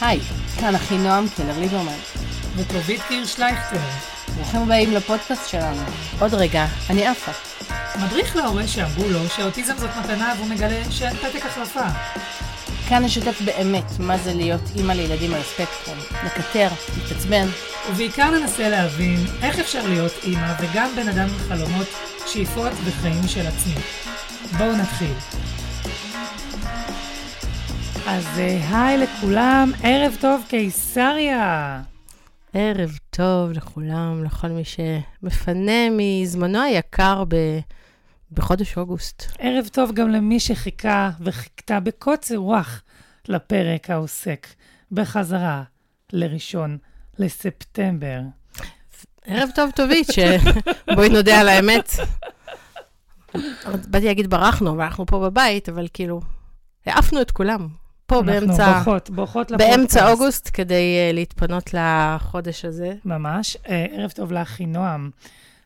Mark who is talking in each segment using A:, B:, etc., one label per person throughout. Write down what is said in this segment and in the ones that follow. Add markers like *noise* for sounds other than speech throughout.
A: היי, כאן אחי נועם קלר ליברמן.
B: וטובית קירשלייכטר.
A: ברוכים הבאים לפודקאסט שלנו. עוד רגע, אני עפה.
B: מדריך להורה שאמרו לו שאוטיזם זאת מתנה והוא מגלה שאין פתק החלפה.
A: כאן נשתף באמת מה זה להיות אימא לילדים על הספקטרום. לקטר, להתעצבן.
B: ובעיקר ננסה להבין איך אפשר להיות אימא וגם בן אדם עם חלומות, שאיפות וחיים של עצמי. בואו נתחיל. אז אה, היי לכולם, ערב טוב קיסריה.
C: ערב טוב לכולם, לכל מי שמפנה מזמנו היקר ב... בחודש אוגוסט.
B: ערב טוב גם למי שחיכה וחיכתה בקוצר רוח לפרק העוסק בחזרה לראשון לספטמבר.
C: ערב טוב, טובית, שבואי *laughs* נודה על האמת. באתי להגיד ברחנו, אבל אנחנו פה בבית, אבל כאילו, העפנו את כולם. פה באמצע...
B: אנחנו בוכות, בוכות לפודקאסט.
C: באמצע אוגוסט, כדי uh, להתפנות לחודש הזה.
B: ממש. Uh, ערב טוב לאחינועם,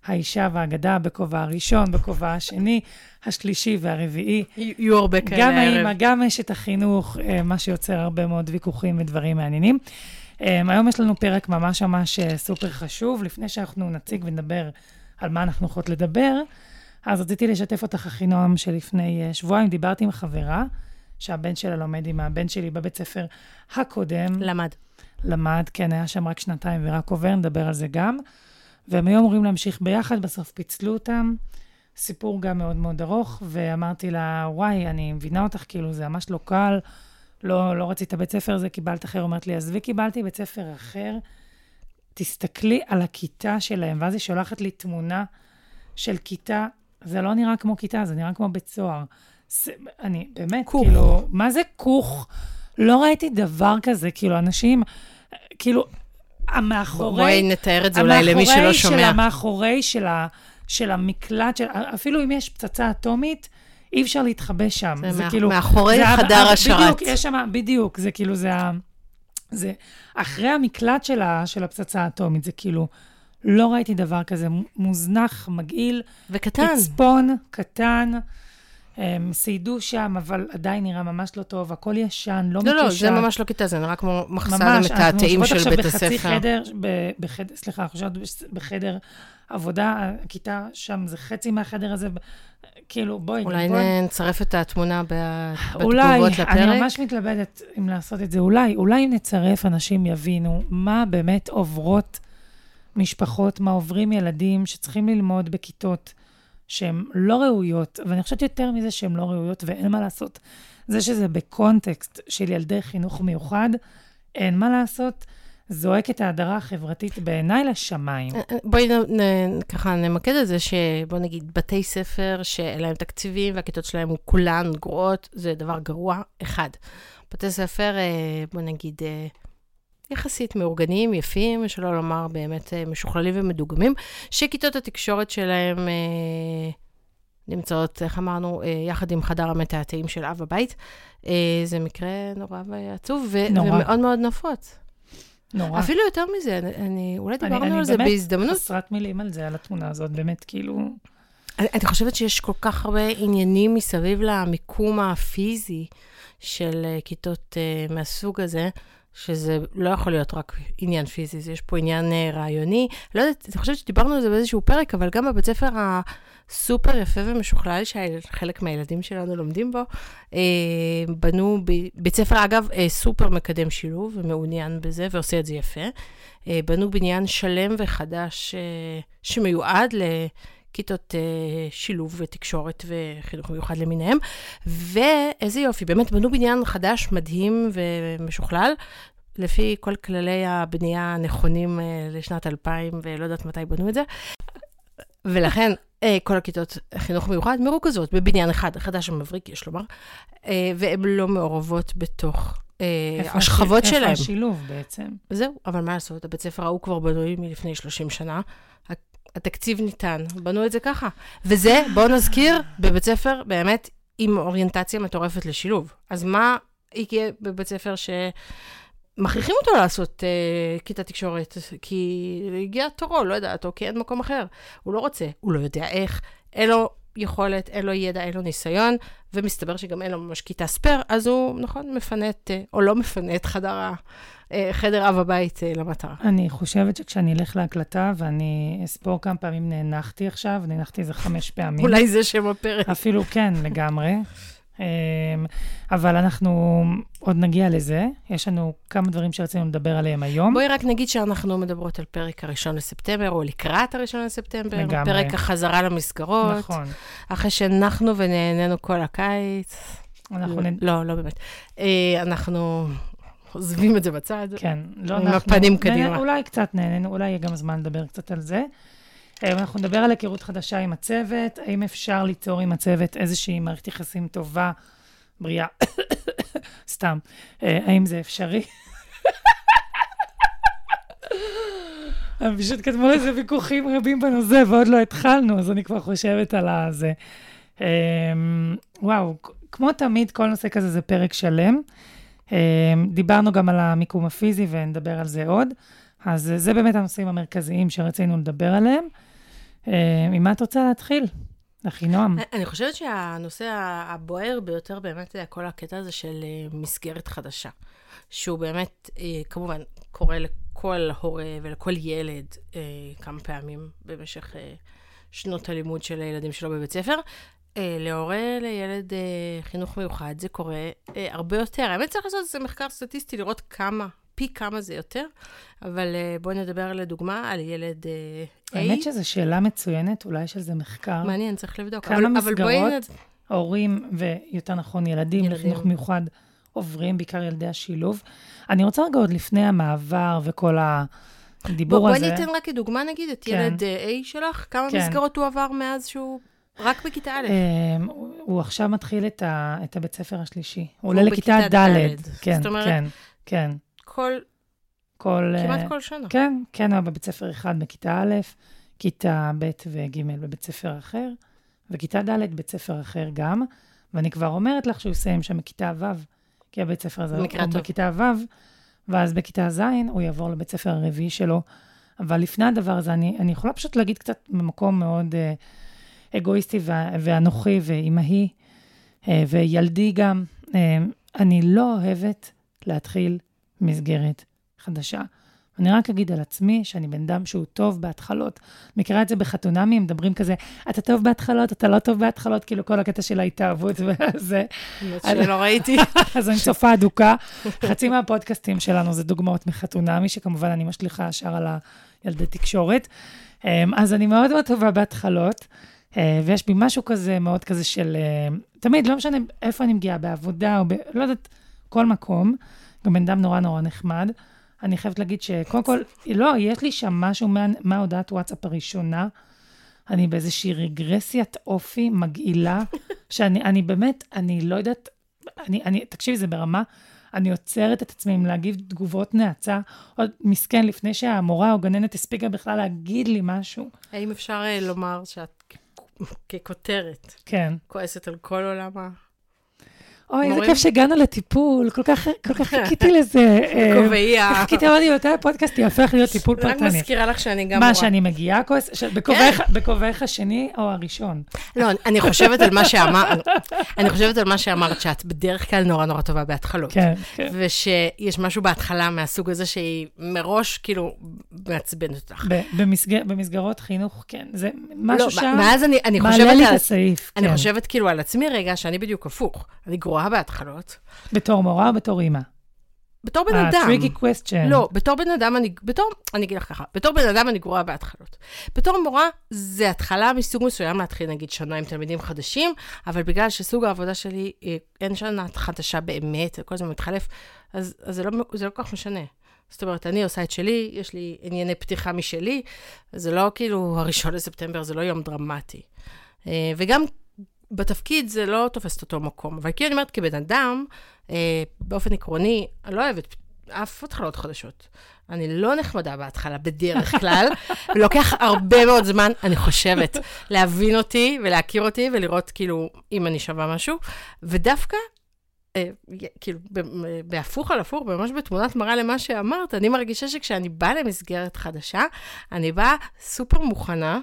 B: האישה והאגדה בכובע הראשון, בכובע השני, השלישי והרביעי.
C: יהיו הרבה כאלה
B: גם
C: הערב.
B: האימא, גם אשת החינוך, uh, מה שיוצר הרבה מאוד ויכוחים ודברים מעניינים. היום יש לנו פרק ממש ממש uh, סופר חשוב. לפני שאנחנו נציג ונדבר על מה אנחנו יכולות לדבר, אז רציתי לשתף אותך, אחינועם, שלפני uh, שבועיים דיברתי עם חברה. שהבן שלה לומד עם הבן שלי בבית ספר הקודם.
C: למד.
B: למד, כן, היה שם רק שנתיים ורק עובר, נדבר על זה גם. והם היו אמורים להמשיך ביחד, בסוף פיצלו אותם. סיפור גם מאוד מאוד ארוך, ואמרתי לה, וואי, אני מבינה אותך, כאילו, זה ממש לא קל, לא, לא רצית בית ספר הזה, קיבלת אחר. אומרת לי, עזבי, קיבלתי בית ספר אחר, תסתכלי על הכיתה שלהם. ואז היא שולחת לי תמונה של כיתה, זה לא נראה כמו כיתה, זה נראה כמו בית סוהר. זה, אני, באמת,
C: כוך.
B: כאילו, מה זה כוך? לא ראיתי דבר כזה, כאילו, אנשים, כאילו, המאחורי...
C: בואי נתאר את זה אולי למי שלא שומע.
B: של המאחורי של, ה, של המקלט, של, אפילו אם יש פצצה אטומית, אי אפשר להתחבא שם.
C: זה
B: זה
C: מאח-
B: כאילו...
C: מאחורי
B: זה
C: חדר השרת.
B: בדיוק, יש שם, בדיוק, זה כאילו, זה ה... זה אחרי המקלט של, ה, של הפצצה האטומית, זה כאילו, לא ראיתי דבר כזה, מוזנח, מגעיל,
C: וקטן.
B: פצפון, קטן. הם סיידו שם, אבל עדיין נראה ממש לא טוב, הכל ישן, לא
C: לא,
B: מקושר.
C: לא, זה ממש לא כיתה, זה נראה כמו מחסן
B: ממש,
C: המתעתעים של בית
B: אנחנו יושבות עכשיו בחצי
C: הספר.
B: חדר, ב- בחדר, סליחה, אנחנו יושבות בחדר עבודה, הכיתה שם זה חצי מהחדר הזה, כאילו, בואי,
C: אולי
B: בואי.
C: נצרף את התמונה ב-
B: אולי,
C: בתגובות לפרק.
B: אני ממש מתלבטת אם לעשות את זה. אולי, אולי אם נצרף, אנשים יבינו מה באמת עוברות משפחות, מה עוברים ילדים שצריכים ללמוד בכיתות שהן לא ראויות, ואני חושבת יותר מזה שהן לא ראויות ואין מה לעשות. זה שזה בקונטקסט של ילדי חינוך מיוחד, אין מה לעשות, זועק את ההדרה החברתית בעיניי לשמיים.
C: בואי נ, נ, ככה נמקד את זה, שבוא נגיד, בתי ספר שאין להם תקציבים והכיתות שלהם הוא כולן גרועות, זה דבר גרוע אחד. בתי ספר, אה, בוא נגיד, אה, יחסית מאורגנים, יפים, שלא לומר באמת אה, משוכללים ומדוגמים, שכיתות התקשורת שלהם אה, נמצאות, איך אמרנו, אה, יחד עם חדר המתעתעים של אב הבית. זה מקרה נורא ועצוב, ו-
B: נורא.
C: ומאוד מאוד נפוץ.
B: נורא.
C: אפילו יותר מזה, אני, אני אולי
B: אני-
C: דיברנו
B: אני
C: על זה
B: באמת
C: בהזדמנות.
B: חסרת מילים על זה, על התמונה הזאת, באמת, כאילו...
C: אני, אני חושבת שיש כל כך הרבה עניינים מסביב למיקום הפיזי של כיתות uh, מהסוג הזה, שזה לא יכול להיות רק עניין פיזי, יש פה עניין uh, רעיוני. לא יודעת, אני חושבת שדיברנו על זה באיזשהו פרק, אבל גם בבית ספר הסופר יפה ומשוכלל, שחלק מהילדים שלנו לומדים בו, uh, בנו, ב, בית ספר, אגב, uh, סופר מקדם שילוב ומעוניין בזה, ועושה את זה יפה. בנו בניין שלם וחדש שמיועד ל... כיתות uh, שילוב ותקשורת וחינוך מיוחד למיניהם. ואיזה יופי, באמת בנו בניין חדש, מדהים ומשוכלל, לפי כל כללי הבנייה הנכונים uh, לשנת 2000, ולא יודעת מתי בנו את זה. ולכן, uh, כל הכיתות חינוך מיוחד מרוכזות בבניין אחד, חדש ומבריק, יש לומר, והן לא מעורבות בתוך השכבות שלהם.
B: איפה השילוב בעצם?
C: זהו, אבל מה לעשות, הבית ספר ההוא כבר בנוי מלפני 30 שנה. התקציב ניתן, בנו את זה ככה. וזה, בואו נזכיר, בבית ספר באמת עם אוריינטציה מטורפת לשילוב. אז מה יהיה בבית ספר שמכריחים אותו לעשות אה, כיתת תקשורת, כי הגיע תורו, לא יודעת, או כי אין מקום אחר. הוא לא רוצה, הוא לא יודע איך, אין לו יכולת, אין לו ידע, אין לו ניסיון, ומסתבר שגם אין לו ממש כיתה ספייר, אז הוא, נכון, מפנה את, אה, או לא מפנה את חדר, אה, חדר אב הבית אה, למטרה.
B: אני חושבת שכשאני אלך להקלטה, ואני אספור כמה פעמים נאנחתי עכשיו, נאנחתי איזה חמש פעמים.
C: אולי זה שם הפרק.
B: אפילו כן, לגמרי. אמ, אבל אנחנו עוד נגיע לזה. יש לנו כמה דברים שרצינו לדבר עליהם היום.
C: בואי רק נגיד שאנחנו מדברות על פרק הראשון לספטמבר, או לקראת הראשון לספטמבר.
B: לגמרי.
C: פרק החזרה למסגרות.
B: נכון.
C: אחרי שהנחנו ונהנינו כל הקיץ.
B: אנחנו נ...
C: לא, לא באמת. אה, אנחנו עוזבים את זה בצד.
B: כן, לא
C: עם
B: אנחנו...
C: הפנים
B: נהנה-
C: קדימה.
B: אולי קצת נהנינו, אולי יהיה גם זמן לדבר קצת על זה. אה, אנחנו נדבר על היכרות חדשה עם הצוות, האם אפשר ליצור עם הצוות איזושהי מערכת יחסים טובה, בריאה, *coughs* סתם, אה, האם זה אפשרי? *laughs* פשוט כתבו לזה ויכוחים רבים בנושא, ועוד לא התחלנו, אז אני כבר חושבת על הזה. אמ, וואו, כמו תמיד, כל נושא כזה זה פרק שלם. אמ, דיברנו גם על המיקום הפיזי, ונדבר על זה עוד. אז זה באמת הנושאים המרכזיים שרצינו לדבר עליהם. אמ, עם מה את רוצה להתחיל? אחינועם.
C: אני חושבת שהנושא הבוער ביותר באמת זה כל הקטע הזה של אה, מסגרת חדשה. שהוא באמת, אה, כמובן, קורה לכל הורה ולכל ילד אה, כמה פעמים במשך אה, שנות הלימוד של הילדים שלו בבית ספר. אה, להורה לילד אה, חינוך מיוחד זה קורה אה, הרבה יותר. האמת צריך לעשות איזה מחקר סטטיסטי, לראות כמה, פי כמה זה יותר, אבל אה, בואי נדבר לדוגמה על ילד אה, A.
B: האמת שזו שאלה מצוינת, אולי יש על זה מחקר.
C: מעניין, צריך לבדוק.
B: כמה
C: אבל, אבל בואי
B: מסגרות. הורים, ויותר נכון, ילדים
C: ילדים.
B: לחינוך מיוחד עוברים, בעיקר ילדי השילוב. אני רוצה רגע עוד לפני המעבר וכל הדיבור
C: בוא,
B: הזה.
C: בואי ניתן רק כדוגמה, נגיד, את
B: כן.
C: ילד אה, A שלך, כמה
B: כן.
C: מסגרות הוא עבר מאז שהוא רק בכיתה א'.
B: הוא הוא עכשיו מתחיל את, ה, את הבית ספר השלישי. הוא עולה לכיתה ד'. כן,
C: זאת אומרת-
B: כן, כן.
C: כל,
B: כל...
C: כמעט
B: אה,
C: כל שנה.
B: כן, כן, היה בבית ספר אחד בכיתה א', כיתה ב' וג' בבית ספר אחר, וכיתה ד' בית ספר אחר גם, ואני כבר אומרת לך שהוא יסיים שם בכיתה ו', כי הבית ספר הזה הוא
C: טוב.
B: בכיתה ו', ואז בכיתה ז' הוא יעבור לבית ספר הרביעי שלו. אבל לפני הדבר הזה, אני, אני יכולה פשוט להגיד קצת ממקום מאוד אה, אגואיסטי ואנוכי ואימהי, אה, וילדי גם, אה, אני לא אוהבת להתחיל מסגרת חדשה. אני רק אגיד על עצמי שאני בן אדם שהוא טוב בהתחלות. מכירה את זה בחתונמי, מדברים כזה, אתה טוב בהתחלות, אתה לא טוב בהתחלות, כאילו כל הקטע של ההתאהבות וזה.
C: שלא ראיתי. *laughs*
B: אז אני צופה אדוקה. חצי מהפודקאסטים שלנו זה דוגמאות מחתונמי, שכמובן אני משליכה ישר על הילדי תקשורת. אמ, אז אני מאוד מאוד טובה בהתחלות, אה, ויש בי משהו כזה, מאוד כזה של, אה, תמיד, לא משנה איפה אני מגיעה, בעבודה או ב... לא יודעת, כל מקום, גם בן אדם נורא נורא נחמד. אני חייבת להגיד שקודם כל, לא, יש לי שם משהו מה- מההודעת וואטסאפ הראשונה. אני באיזושהי רגרסיית אופי מגעילה, *laughs* שאני אני באמת, אני לא יודעת, אני, אני, תקשיבי, זה ברמה, אני עוצרת את עצמי עם להגיב תגובות נאצה, עוד מסכן, לפני שהמורה או גננת הספיקה בכלל להגיד לי משהו.
C: האם אפשר אה, לומר שאת ככותרת
B: כן.
C: כועסת על כל עולם.
B: אוי, איזה? כיף שהגענו לטיפול, כל כך, חיכיתי לזה. *laughs* אה,
C: כובעי ה...
B: חיכיתי, אמרתי, מתי הפודקאסט יהפך להיות טיפול
C: רק
B: פרטני.
C: מזכירה לך שאני גם.
B: מה, שאני מגיעה כועס? בכובעך- בכובעך השני או הראשון?
C: לא, אני חושבת על מה שאמרת, אני חושבת על מה שאמרת, שאת בדרך כלל נורא נורא טובה בהתחלות.
B: כן, כן.
C: ושיש משהו בהתחלה מהסוג הזה שהיא מראש כאילו מעצבנת אותך.
B: במסגרות חינוך, כן. זה משהו
C: לא,
B: שם, מעלה לי את. הסעיף.
C: אני
B: כן.
C: חושבת כאילו על עצמי רגע, שאני בדיוק הפוך. אני גרועה בהתחלות.
B: בתור מורה או בתור אימא?
C: בתור בן אדם.
B: Tricky question.
C: לא, בתור בן אדם אני, בתור, אני אגיד לך ככה, בתור בן אדם אני גרועה בהתחלות. בתור מורה, זה התחלה מסוג מסוים להתחיל נגיד שנה עם תלמידים חדשים, אבל בגלל שסוג העבודה שלי, אה, אין שנה חדשה באמת, כל הזמן מתחלף, אז, אז זה, לא, זה לא כל כך משנה. זאת אומרת, אני עושה את שלי, יש לי ענייני פתיחה משלי, זה לא כאילו הראשון לספטמבר, זה לא יום דרמטי. אה, וגם בתפקיד זה לא תופס את אותו מקום. אבל כאילו אני אומרת, כבן אדם, אה, באופן עקרוני, אני לא אוהבת אף התחלות חדשות. אני לא נחמדה בהתחלה, בדרך *laughs* כלל, ולוקח הרבה מאוד זמן, אני חושבת, להבין אותי ולהכיר אותי ולראות כאילו אם אני שווה משהו. ודווקא, אה, כאילו, ב- בהפוך על הפוך, ממש בתמונת מראה למה שאמרת, אני מרגישה שכשאני באה למסגרת חדשה, אני באה סופר מוכנה.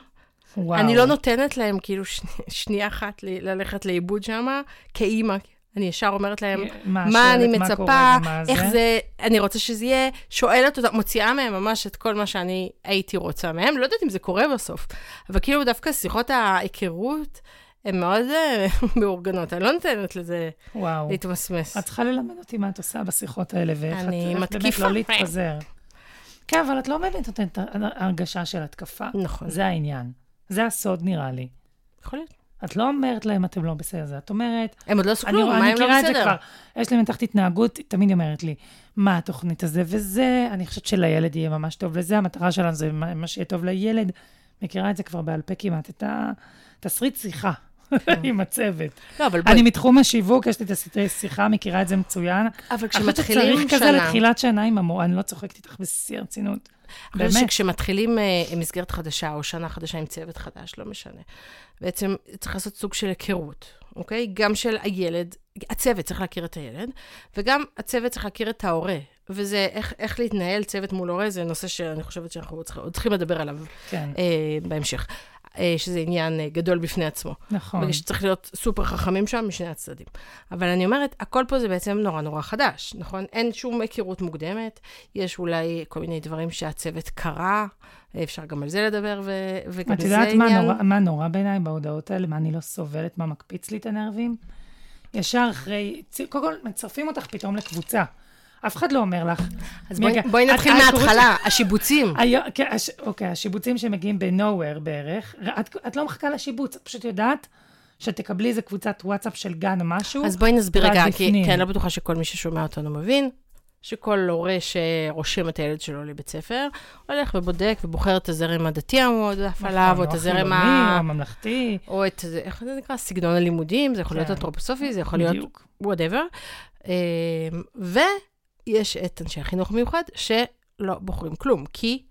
B: וואו.
C: אני לא נותנת להם כאילו שני, שנייה אחת ל- ללכת לאיבוד שם, כאימא. אני ישר אומרת להם,
B: מה,
C: מה אני
B: שואלת מה
C: מצפה,
B: קורה ומה
C: איך זה, אני רוצה שזה יהיה, שואלת אותם, מוציאה מהם ממש את כל מה שאני הייתי רוצה מהם, לא יודעת אם זה קורה בסוף, אבל כאילו דווקא שיחות ההיכרות הן מאוד אה, *laughs* מאורגנות, אני לא נותנת לזה
B: וואו.
C: להתמסמס.
B: את צריכה ללמד אותי מה את עושה בשיחות האלה, ואיך את
C: אני
B: באמת
C: מתקיפה.
B: לא להתפזר. כן, אבל את לא באמת נותנת הרגשה של התקפה.
C: נכון,
B: זה העניין. זה הסוד, נראה לי.
C: יכול להיות.
B: את לא אומרת להם, אתם לא בסדר, זה את אומרת,
C: הם עוד לא עשו
B: אני,
C: כלום, מה
B: אני
C: הם לא
B: מכירה את זה
C: בסדר?
B: כבר. יש לי מתחת התנהגות, היא תמיד אומרת לי, מה התוכנית הזה וזה, אני חושבת שלילד יהיה ממש טוב לזה, המטרה שלנו זה מה שיהיה טוב לילד. מכירה את זה כבר בעל פה כמעט, את התסריט שיחה *laughs* עם הצוות.
C: לא, אבל בואי,
B: אני מתחום השיווק, יש לי תסריטי שיחה, מכירה את זה מצוין.
C: אבל
B: אני חושבת
C: כשמתחילים
B: שצריך כזה
C: שנה,
B: לתחילת שנה עם המורה, אני לא צוחקת איתך בשיא הרצינות. באמת.
C: שכשמתחילים אה, מסגרת חדשה או שנה חדשה עם צוות חדש, לא משנה. בעצם צריך לעשות סוג של היכרות, אוקיי? גם של הילד, הצוות צריך להכיר את הילד, וגם הצוות צריך להכיר את ההורה. וזה איך, איך להתנהל צוות מול הורה, זה נושא שאני חושבת שאנחנו צריכים, עוד צריכים לדבר עליו
B: כן,
C: אה, בהמשך. אה, שזה עניין אה, גדול בפני עצמו.
B: נכון.
C: בגלל שצריך להיות סופר חכמים שם משני הצדדים. אבל אני אומרת, הכל פה זה בעצם נורא נורא חדש, נכון? אין שום היכרות מוקדמת, יש אולי כל מיני דברים שהצוות קרא, אפשר גם על זה לדבר, ו- וגם
B: את
C: זה
B: יודעת מה
C: עניין.
B: נורא, מה נורא בעיניי בהודעות האלה, מה אני לא סובלת, מה מקפיץ לי את הנרבים? ישר אחרי, קודם כל מצרפים אותך פתאום לקבוצה. אף אחד לא אומר לך.
C: אז בואי? בואי נתחיל מההתחלה, השיבוצים.
B: היום, כן, הש, אוקיי, השיבוצים שמגיעים ב-nowhere בערך, את, את לא מחכה לשיבוץ, את פשוט יודעת שתקבלי איזה קבוצת וואטסאפ של גן או משהו.
C: אז בואי נסביר רגע, כי. כי אני לא בטוחה שכל מי ששומע אותנו מבין, שכל הורה שרושם את הילד שלו לבית ספר, הולך ובודק ובוחר את הזרם הדתי המועדף
B: נכון,
C: עליו, או את הזרם ה...
B: הממלכתי.
C: או את, איך זה נקרא? סגנון הלימודים, זה יכול להיות
B: כן.
C: אנתרופוסופי, זה יכול להיות. whatever. ויש את אנשי החינוך המיוחד שלא בוחרים כלום, כי,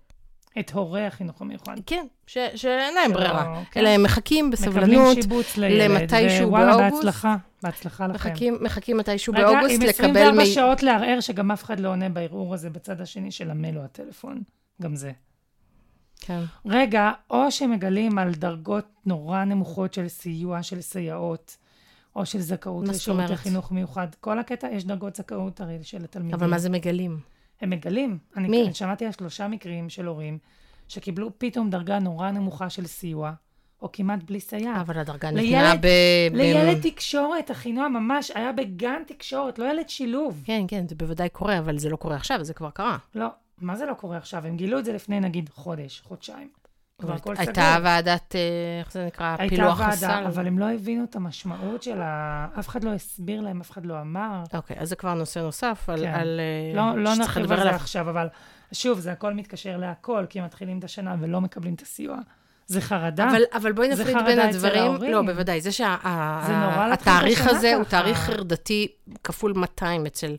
B: את הורי החינוך המיוחד.
C: כן, ש, שאין להם ברירה,
B: כן.
C: אלא הם מחכים
B: מקבלים
C: בסבלנות,
B: שיבוץ לילד,
C: למתישהו
B: ווואלה,
C: באוגוסט.
B: בהצלחה, בהצלחה לכם.
C: מחכים, מחכים מתישהו
B: רגע,
C: באוגוסט
B: עם
C: לקבל
B: 24
C: מי...
B: שעות לערער, שגם אף אחד לא עונה בערעור הזה בצד השני של המייל או הטלפון. גם זה.
C: כן.
B: רגע, או שמגלים על דרגות נורא נמוכות של סיוע של סייעות, או של זכאות לשירותי? חינוך מיוחד. כל הקטע, יש דרגות זכאות הרי של התלמידים.
C: אבל מה זה מגלים?
B: הם מגלים. אני,
C: מי?
B: אני שמעתי על שלושה מקרים של הורים שקיבלו פתאום דרגה נורא נמוכה של סיוע, או כמעט בלי סייעת.
C: אבל הדרגה ניתנה ב... ב-
B: לילד תקשורת, אחינועם ממש היה בגן תקשורת, לא ילד שילוב.
C: כן, כן, זה בוודאי קורה, אבל זה לא קורה עכשיו, זה כבר קרה.
B: לא, מה זה לא קורה עכשיו? הם גילו את זה לפני נגיד חודש, חודשיים. כבר הכל סגור.
C: הייתה ועדת, אה, איך זה נקרא?
B: הייתה
C: פילוח
B: ועדה,
C: הסל.
B: אבל הם לא הבינו את המשמעות של ה... אף אחד לא הסביר להם, אף אחד לא אמר.
C: אוקיי, אז זה כבר נושא נוסף על...
B: כן.
C: על אה,
B: לא, לא נרחיב על זה. עכשיו, אבל שוב, זה הכל מתקשר להכל, כי הם מתחילים את השנה ולא מקבלים את הסיוע. זה חרדה.
C: אבל, אבל בואי
B: זה
C: נפריד בין הדברים.
B: ההורים.
C: לא, בוודאי. זה
B: זה
C: שהתאריך
B: השנה
C: הזה הוא. תאריך חרדתי כפול 200 אצל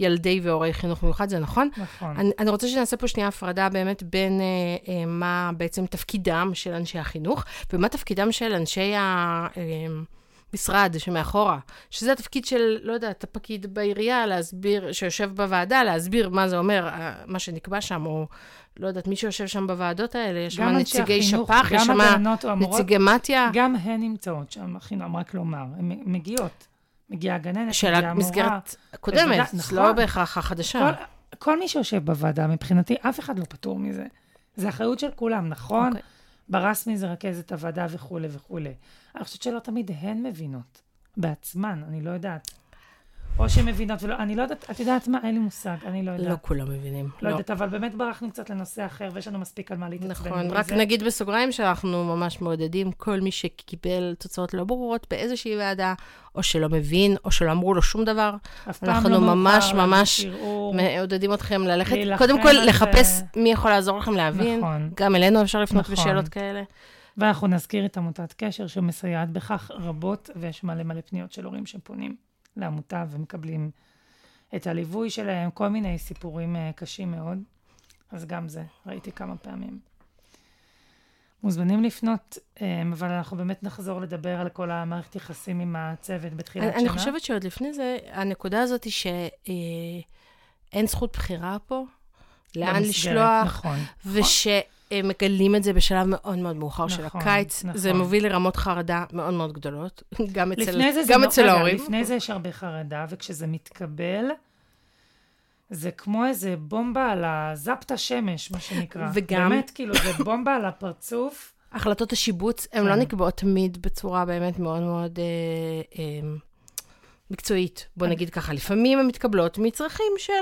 C: ילדי והורי חינוך מיוחד, זה נכון?
B: נכון.
C: אני, אני רוצה שנעשה פה שנייה הפרדה באמת בין אה, אה, מה בעצם תפקידם של אנשי החינוך, ומה תפקידם של אנשי המשרד שמאחורה. שזה התפקיד של, לא יודעת, הפקיד בעירייה, להסביר, שיושב בוועדה, להסביר מה זה אומר, אה, מה שנקבע שם, או לא יודעת, מי שיושב שם בוועדות האלה, יש שם נציגי שפ"ח, יש שם נציגי מתיה.
B: גם הן נמצאות שם, חינם, רק לומר. הן מגיעות. מגיעה הגננת, מגיעה המורה.
C: המסגרת הקודמת,
B: בוודאי, נכון.
C: לא בהכרח החדשה.
B: כל, כל מי שיושב בוועדה, מבחינתי, אף אחד לא פטור מזה. זה אחריות של כולם, נכון?
C: אוקיי.
B: ברסמי זה רכזת הוועדה וכולי וכולי. אני חושבת שלא תמיד הן מבינות בעצמן, אני לא יודעת. או שהן מבינות ולא, אני לא יודעת, את יודעת מה? אין לי מושג, אני לא יודעת.
C: לא כולם מבינים.
B: לא יודעת, אבל באמת ברחנו קצת לנושא אחר, ויש לנו מספיק על מה להתעצבן.
C: נכון, רק
B: זה.
C: נגיד בסוגריים שאנחנו ממש מעודדים כל מי שקיבל תוצאות לא ברורות באיזושהי ועדה, או שלא מבין, או שלא אמרו לו שום דבר.
B: אף פעם
C: אנחנו
B: לא
C: ממש
B: מאוחר
C: ממש
B: ערעור.
C: מעודדים אתכם ללכת, קודם כל
B: זה.
C: לחפש מי יכול לעזור לכם להבין.
B: נכון.
C: גם אלינו אפשר לפנות
B: נכון.
C: בשאלות כאלה.
B: ואנחנו נזכיר את עמותת קשר, שמסייעת בכך רבות, ויש מלא מלא פניות של הורים שפונים לעמותה ומקבלים את הליווי שלהם, כל מיני סיפורים אה, קשים מאוד. אז גם זה, ראיתי כמה פעמים. מוזמנים לפנות, אה, אבל אנחנו באמת נחזור לדבר על כל המערכת יחסים עם הצוות בתחילת
C: אני,
B: שנה.
C: אני חושבת שעוד לפני זה, הנקודה הזאת היא שאין זכות בחירה פה, לאן
B: במסגרת,
C: לשלוח,
B: נכון.
C: וש... הם מגלים את זה בשלב מאוד מאוד מאוחר של
B: נכון,
C: הקיץ.
B: נכון.
C: זה מוביל לרמות חרדה מאוד מאוד גדולות, *laughs* גם אצל,
B: לא-
C: ההורים.
B: לפני זה יש הרבה חרדה, וכשזה מתקבל, זה כמו איזה בומבה על הזפת השמש, מה שנקרא.
C: וגם-
B: באמת, כאילו, זה בומבה על הפרצוף. *laughs*
C: החלטות השיבוץ, הן
B: כן.
C: לא נקבעות תמיד בצורה באמת מאוד מאוד אה, אה, מקצועית. בוא נגיד ככה, לפעמים הן מתקבלות מצרכים של,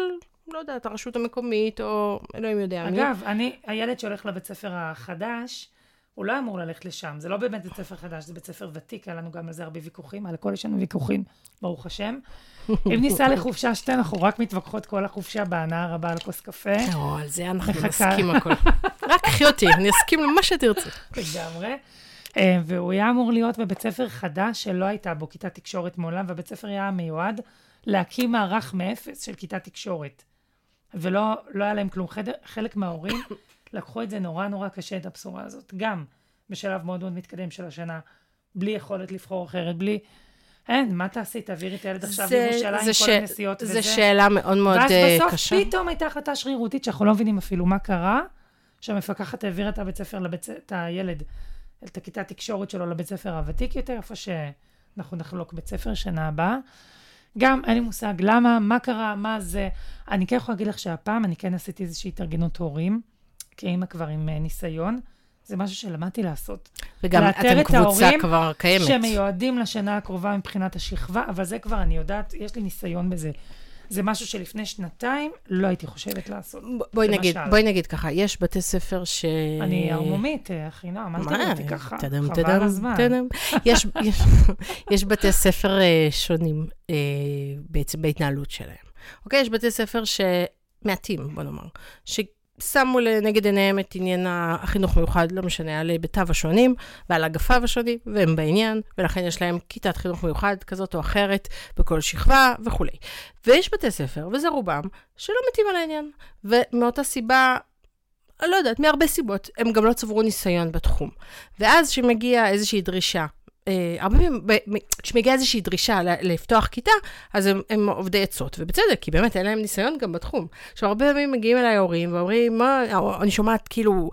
C: לא יודעת, הרשות המקומית, או אלוהים יודע מי.
B: אגב, אני, הילד שהולך לבית ספר החדש, הוא לא אמור ללכת לשם. זה לא באמת בית ספר חדש, זה בית ספר ותיק, היה לנו גם על זה הרבה ויכוחים, על הכל יש לנו ויכוחים, ברוך השם. *laughs* אם ניסע לחופשה שתי, אנחנו רק מתווכחות כל החופשה בהנאה רבה על כוס קפה.
C: או, על זה אנחנו. נסכים הכל. *laughs* רק קחי אותי, אני אסכים למה שתרצי.
B: לגמרי. אה, והוא היה אמור להיות בבית ספר חדש שלא הייתה בו כיתת תקשורת מעולם, והבית ספר היה מיועד להקים מערך מאפס של כיתת תקשורת. ולא לא היה להם כלום. חדר, חלק מההורים *coughs* לקחו את זה נורא נורא קשה, את הבשורה הזאת. גם בשלב מאוד מאוד מתקדם של השנה, בלי יכולת לבחור אחרת, בלי... אין, מה תעשי? תעבירי את הילד עכשיו לירושלים, כל
C: ש-
B: הנסיעות וזה.
C: זו שאלה מאוד מאוד
B: ואז
C: אה,
B: בסוף
C: קשה.
B: פתאום הייתה החלטה שרירותית שאנחנו לא מבינים אפילו מה קרה, שהמפקחת העבירה את הבית ספר, לבית, את הילד, את הכיתת תקשורת שלו לבית ספר הוותיק יותר, איפה שאנחנו נחלוק בית ספר שנה הבאה. גם אין לי מושג למה, מה קרה, מה זה. אני כן יכולה להגיד לך שהפעם אני כן עשיתי איזושהי התארגנות הורים, כאימא כבר עם אה, ניסיון. זה משהו שלמדתי לעשות.
C: וגם
B: לאתר
C: אתם
B: את
C: קבוצה
B: ההורים
C: כבר קיימת.
B: שמיועדים לשנה הקרובה מבחינת השכבה, אבל זה כבר, אני יודעת, יש לי ניסיון בזה. זה משהו שלפני שנתיים לא הייתי חושבת לעשות.
C: ב- בואי נגיד. בואי נגיד ככה, יש בתי ספר ש...
B: אני ערמומית, אה, אחי נועם, אל תראי אותי ככה,
C: תדם,
B: חבל
C: תדם,
B: הזמן.
C: תדם. יש, יש, יש בתי ספר אה, שונים אה, בעצם בהתנהלות שלהם. אוקיי? יש בתי ספר שמעטים, בוא נאמר, ששמו לנגד עיניהם את עניין החינוך מיוחד, לא משנה, על היבטיו השונים ועל אגפיו השונים, והם בעניין, ולכן יש להם כיתת חינוך מיוחד כזאת או אחרת בכל שכבה וכולי. ויש בתי ספר, וזה רובם, שלא מתים על העניין. ומאותה סיבה, אני לא יודעת, מהרבה סיבות, הם גם לא צברו ניסיון בתחום. ואז כשמגיעה איזושהי דרישה, הרבה פעמים, כשמגיעה איזושהי דרישה לפתוח כיתה, אז הם, הם עובדי עצות, ובצדק, כי באמת אין להם ניסיון גם בתחום. עכשיו, הרבה פעמים מגיעים אליי ההורים ואומרים, מה, אני שומעת כאילו,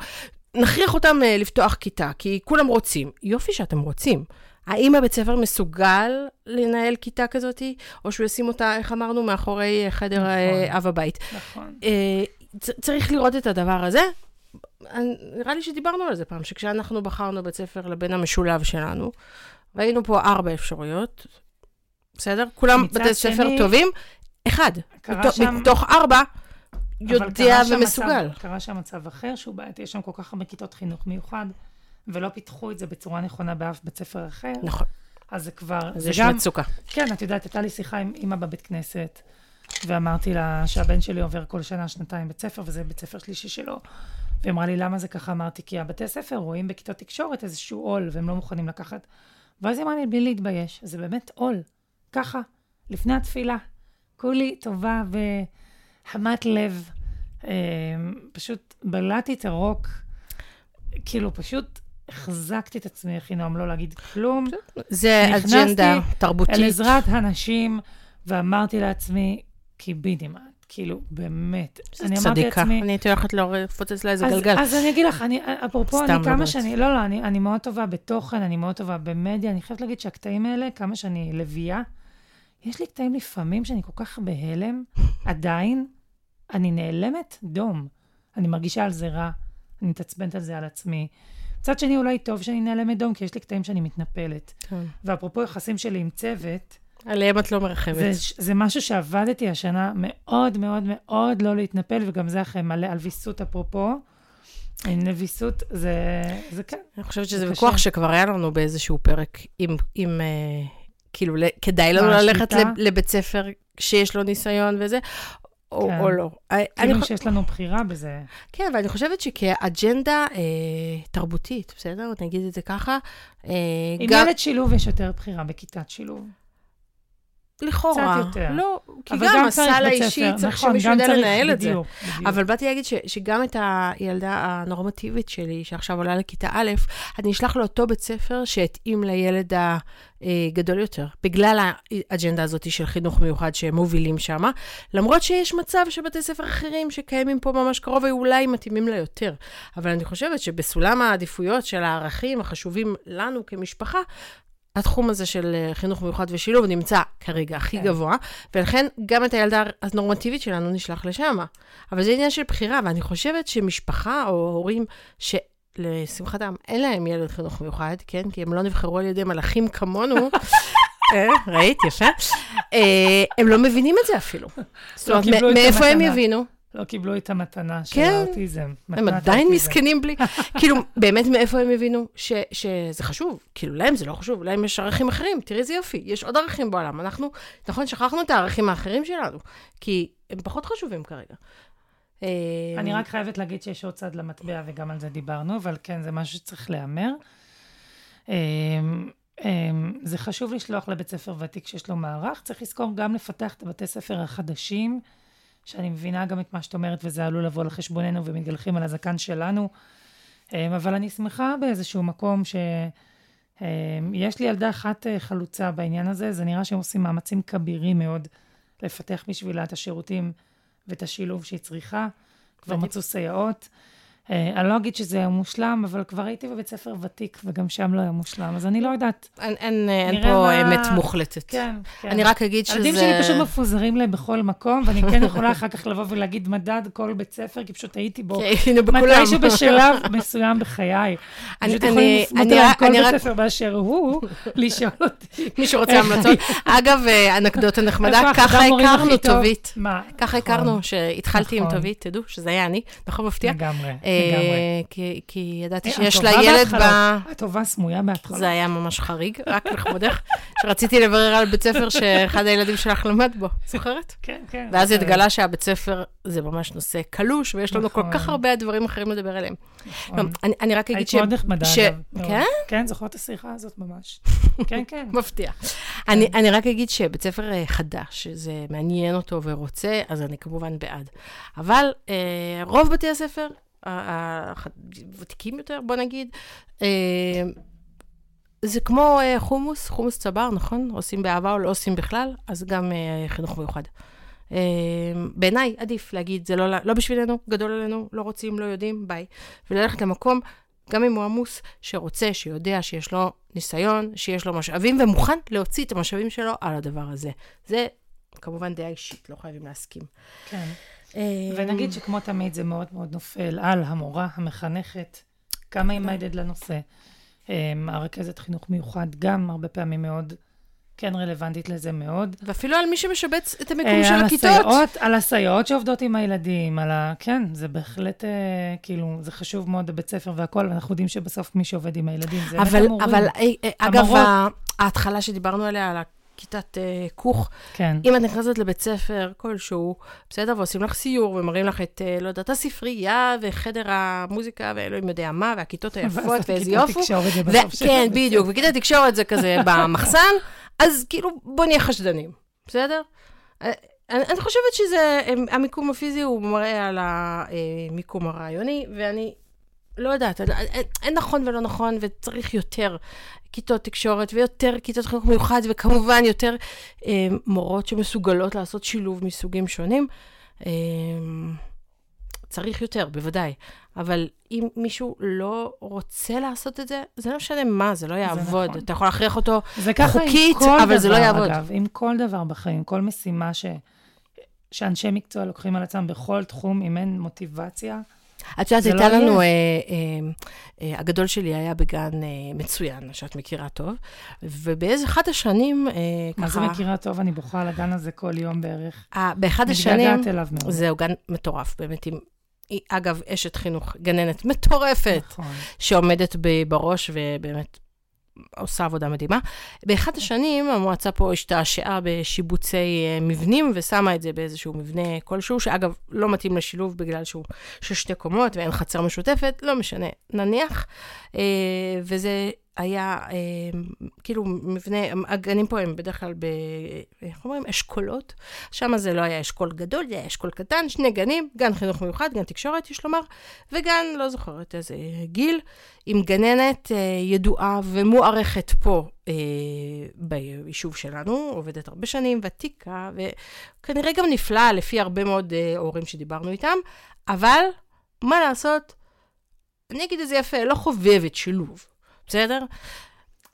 C: נכריח אותם אה, לפתוח כיתה, כי כולם רוצים. יופי שאתם רוצים. האם הבית ספר מסוגל לנהל כיתה כזאת, או שהוא ישים אותה, איך אמרנו, מאחורי אה, חדר
B: נכון.
C: אה, אב הבית?
B: נכון.
C: אה, צריך לראות את הדבר הזה. נראה לי שדיברנו על זה פעם, שכשאנחנו בחרנו בית ספר לבן המשולב שלנו, ראינו פה ארבע אפשרויות, בסדר? כולם בתי
B: שני,
C: ספר טובים, אחד, מתוך,
B: שם-
C: מתוך ארבע, יודע
B: קרה
C: ומסוגל.
B: מצב- קרה שם מצב אחר, שהוא בעייתי, יש שם כל כך הרבה כיתות חינוך מיוחד, ולא פיתחו את זה בצורה נכונה באף בית ספר אחר,
C: נכון,
B: אז זה כבר,
C: אז
B: זה
C: יש
B: גם,
C: מצוקה.
B: כן, את יודעת, הייתה לי שיחה עם אימא בבית כנסת, ואמרתי לה שהבן שלי עובר כל שנה שנתיים בית ספר, וזה בית ספר שלישי שלו. והיא אמרה לי, למה זה ככה? אמרתי, כי הבתי ספר רואים בכיתות תקשורת איזשהו עול, והם לא מוכנים לקחת. ואז היא אמרה לי, בלי להתבייש, זה באמת עול. ככה, לפני התפילה. כולי טובה וחמת לב. אה, פשוט בלעתי את הרוק, כאילו, פשוט החזקתי את עצמי, הכי נועם, לא להגיד כלום.
C: זה
B: נכנסתי
C: אג'נדה תרבותית.
B: אל עזרת הנשים, ואמרתי לעצמי, קיבינימה, כאילו, באמת. אני אמרתי. לעצמי,
C: אני הייתי הולכת לפוצץ לה איזה גלגל.
B: אז אני אגיד לך, אני, אפרופו, אני כמה
C: מדברת.
B: שאני, לא, לא, אני, אני מאוד טובה בתוכן, אני מאוד טובה במדיה, אני חייבת להגיד שהקטעים האלה, כמה שאני לביאה, יש לי קטעים לפעמים שאני כל כך בהלם, עדיין, אני נעלמת דום. אני מרגישה על זה רע, אני מתעצבנת על זה על עצמי. מצד שני, אולי טוב שאני נעלמת דום, כי יש לי קטעים שאני מתנפלת.
C: כן.
B: ואפרופו יחסים שלי עם צוות,
C: עליהם את לא מרחמת.
B: זה, זה משהו שעבדתי השנה מאוד מאוד מאוד לא להתנפל, וגם זה אחרי מלא על ויסות אפרופו. עם ויסות, זה, זה כן.
C: אני חושבת שזה
B: זה
C: ויכוח. שכבר היה לנו באיזשהו פרק, אם, אם אה, כאילו, כדאי לנו
B: מה,
C: ללכת? לב- לבית ספר שיש לו ניסיון וזה, או,
B: כן.
C: או לא. אני- אני
B: כאילו
C: חו-
B: שיש לנו בחירה בזה.
C: כן, אבל אני חושבת שכאג'נדה אה, תרבותית, בסדר? נגיד את זה ככה, אה,
B: עם
C: גם...
B: ילד שילוב יש יותר בחירה בכיתת שילוב.
C: לכאורה.
B: קצת יותר.
C: לא, כי גם
B: צריך
C: הסל האישי. צריך
B: נכון,
C: שמישהו
B: גם צריך,
C: לנהל את זה.
B: בדיוק, בדיוק.
C: אבל באתי להגיד ש, שגם את הילדה הנורמטיבית שלי, שעכשיו עולה לכיתה א', אני אשלח לאותו בית ספר שהתאים לילד הגדול יותר, בגלל האג'נדה הזאת של חינוך מיוחד שהם מובילים שם, למרות שיש מצב שבתי ספר אחרים שקיימים פה ממש קרוב, ואולי מתאימים לה יותר. אבל אני חושבת שבסולם העדיפויות של הערכים החשובים לנו כמשפחה, התחום הזה של אה, חינוך מיוחד ושילוב נמצא כרגע הכי
B: כן.
C: גבוה, ולכן גם את הילדה הנורמטיבית שלנו נשלח לשם. אבל זה עניין של בחירה, ואני חושבת שמשפחה או הורים שלשמחתם אין להם ילד חינוך מיוחד, כן? כי הם לא נבחרו על ידי מלאכים כמונו, *laughs* אה, ראית? יפה. אה, הם לא מבינים את זה אפילו. זאת אומרת, מאיפה הם. יבינו?
B: לא קיבלו את המתנה של
C: כן.
B: האוטיזם.
C: הם עדיין
B: האוטיזם.
C: מסכנים בלי, *laughs* כאילו, באמת מאיפה הם הבינו ש, שזה חשוב? כאילו, להם זה לא חשוב, להם יש ערכים אחרים, תראי איזה יופי, יש עוד ערכים בעולם. אנחנו, נכון, שכחנו את הערכים האחרים שלנו, כי הם פחות חשובים כרגע. אה,
B: אני רק חייבת להגיד שיש עוד צד למטבע, וגם על זה דיברנו, אבל כן, זה משהו שצריך להיאמר. אמ, אמ, זה חשוב לשלוח לבית ספר ותיק שיש לו מערך. צריך לזכור גם לפתח את הבתי ספר החדשים, שאני מבינה גם את מה שאת אומרת, וזה עלול לבוא על חשבוננו ומתגלחים על הזקן שלנו. אמ, אבל אני שמחה באיזשהו מקום שיש לי ילדה אחת אה, חלוצה בעניין הזה, זה נראה שהם עושים מאמצים כבירים מאוד לפתח בשבילה את השירותים ואת השילוב שהיא צריכה. כבר. מצאו סייעות. אה, אני לא אגיד שזה היה מושלם, אבל כבר הייתי בבית ספר ותיק, וגם שם לא היה מושלם, אז אני לא יודעת.
C: אין, אין, אין
B: נראה
C: פה
B: מה-
C: אמת מוחלטת.
B: כן, כן.
C: אני רק אגיד שזה...
B: הילדים שלי פשוט מפוזרים להם בכל מקום, ואני כן יכולה אחר כך לבוא ולהגיד מדד כל בית ספר, כי פשוט הייתי בו.
C: כן.
B: מתישהו בשלב מסוים בחיי.
C: אני-
B: פשוט
C: אני-
B: יכולים לפנות
C: אני
B: אליי
C: רק-
B: כל
C: אני
B: בית
C: רק-
B: ספר באשר הוא, לשאול אותי.
C: מישהו רוצה המלצות? אגב, אה, אנקדוטה נחמדה, ככה הכרנו? טובית.
B: מה?
C: ככה
B: נכון,
C: הכרנו, שהתחלתי עם
B: נכון.
C: טובית, תדעו שזה היה אני, נכון מפתיע?
B: לגמרי,
C: אה,
B: לגמרי.
C: כי- כי ידעתי
B: אה,
C: שיש לה ילד ב...
B: בהתחלה. את טובה סמויה בהתחלה.
C: זה היה ממש חריג, רק לכבודך, שרציתי לברר על בית ספר שאחד הילדים שלך למד בו, זוכרת?
B: כן, כן.
C: ואז. התגלה שהבית ספר זה ממש נושא קלוש, ויש לנו כל
B: נכון.
C: כך הרבה דברים אחרים לדבר עליהם.
B: נכון.
C: אני- רק אגיד
B: היית
C: ש...
B: מאוד נחמדה, אגב.
C: כן?
B: כן, זוכרת את השיחה הזאת ממש. *laughs* כן, כן.
C: מפתיע. אני, אני רק אגיד שבית ספר אה, חדש, שזה מעניין אותו ורוצה, אז אני כמובן בעד. אבל אה, רוב בתי הספר, הוותיקים יותר, בוא נגיד, אה, זה כמו אה, חומוס, חומוס צבר, נכון? עושים באהבה או לא עושים בכלל, אז גם אה, חינוך מיוחד. בעיניי עדיף להגיד, זה לא, לא בשבילנו, גדול עלינו, לא רוצים, לא יודעים, ביי. וללכת למקום, גם אם הוא עמוס, שרוצה, שיודע שיש לו ניסיון, שיש לו משאבים, ומוכן להוציא את המשאבים שלו על הדבר הזה. זה כמובן דעה אישית, לא חייבים להסכים.
B: כן.
C: אה,
B: ונגיד שכמו תמיד זה מאוד מאוד נופל על המורה, המחנכת, כמה היא מיידד לנושא. אמ, הרכזת חינוך מיוחד גם הרבה פעמים מאוד, כן רלוונטית לזה מאוד.
C: ואפילו על מי שמשבץ את המיקום
B: אה,
C: של
B: על
C: הכיתות.
B: הסייעות, על הסייעות שעובדות עם הילדים, על ה... כן, זה בהחלט, אה, כאילו, זה חשוב מאוד בבית ספר והכול, ואנחנו יודעים שבסוף מי שעובד עם הילדים זה באמת
C: אבל,
B: המורים.
C: אבל אה, אה, אגב, ההתחלה שדיברנו עליה, על הכיתת אה, כוך,
B: כן.
C: אם את נכנסת לבית ספר כלשהו, בסדר, ועושים לך סיור ומראים לך את, אה, לא יודעת, הספרייה וחדר המוזיקה ואלוהים יודע מה, והכיתות היפות ואיזה
B: כיתת
C: יופו.
B: תקשורת זה
C: ו-
B: בסוף של
C: כן, בדיוק, וכיתת תקשורת זה כזה *laughs* במחסן, אז כאילו, בוא נהיה חשדנים, בסדר? אה, אני, אני חושבת שזה, המיקום הפיזי הוא מראה על המיקום הרעיוני, ואני לא יודעת, אין, אין, אין נכון ולא נכון, וצריך יותר כיתות תקשורת ויותר כיתות חינוך מיוחד, וכמובן יותר אה, מורות שמסוגלות לעשות שילוב מסוגים שונים. אה, צריך יותר, בוודאי. אבל אם מישהו לא רוצה לעשות את זה, זה לא משנה מה, זה לא יעבוד.
B: נכון.
C: אתה יכול להכריח אותו
B: זה
C: חוקית, אבל זה לא
B: דבר,
C: יעבוד.
B: אגב, עם כל דבר בחיים, כל משימה ש... שאנשי מקצוע לוקחים על עצמם בכל תחום, אם אין מוטיבציה.
C: את יודעת, הייתה
B: לא
C: לנו, אה, אה, אה, הגדול שלי היה בגן אה, מצוין, שאת מכירה טוב, ובאיזה אחת השנים, אה,
B: מה זה
C: ככה,
B: מכירה טוב, אני בוכה על הגן הזה כל יום בערך.
C: אה, באחד השנים,
B: מתגעגעת אליו מאוד.
C: זהו, גן מטורף, באמת, עם, היא, אגב, אשת חינוך, גננת מטורפת,
B: נכון.
C: שעומדת בראש ובאמת עושה עבודה מדהימה. באחת השנים המועצה פה השתעשעה בשיבוצי אה, מבנים ושמה את זה באיזשהו מבנה כלשהו, שאגב, לא מתאים לשילוב בגלל שהוא של שתי קומות ואין חצר משותפת, לא משנה, נניח. אה, וזה היה אה, כאילו מבנה, הגנים פה הם בדרך כלל ב... איך אומרים? אשכולות. שם זה לא היה אשכול גדול, זה היה אשכול קטן, שני גנים, גן חינוך מיוחד, גן תקשורת, יש לומר, וגן, לא זוכרת איזה גיל, עם גננת אה, ידועה ומוערכת פה אה, ביישוב שלנו, עובדת הרבה שנים, ותיקה, וכנראה גם נפלאה לפי הרבה מאוד אה, הורים שדיברנו איתם, אבל מה לעשות? אני אגיד את זה יפה, לא חובבת שילוב. בסדר?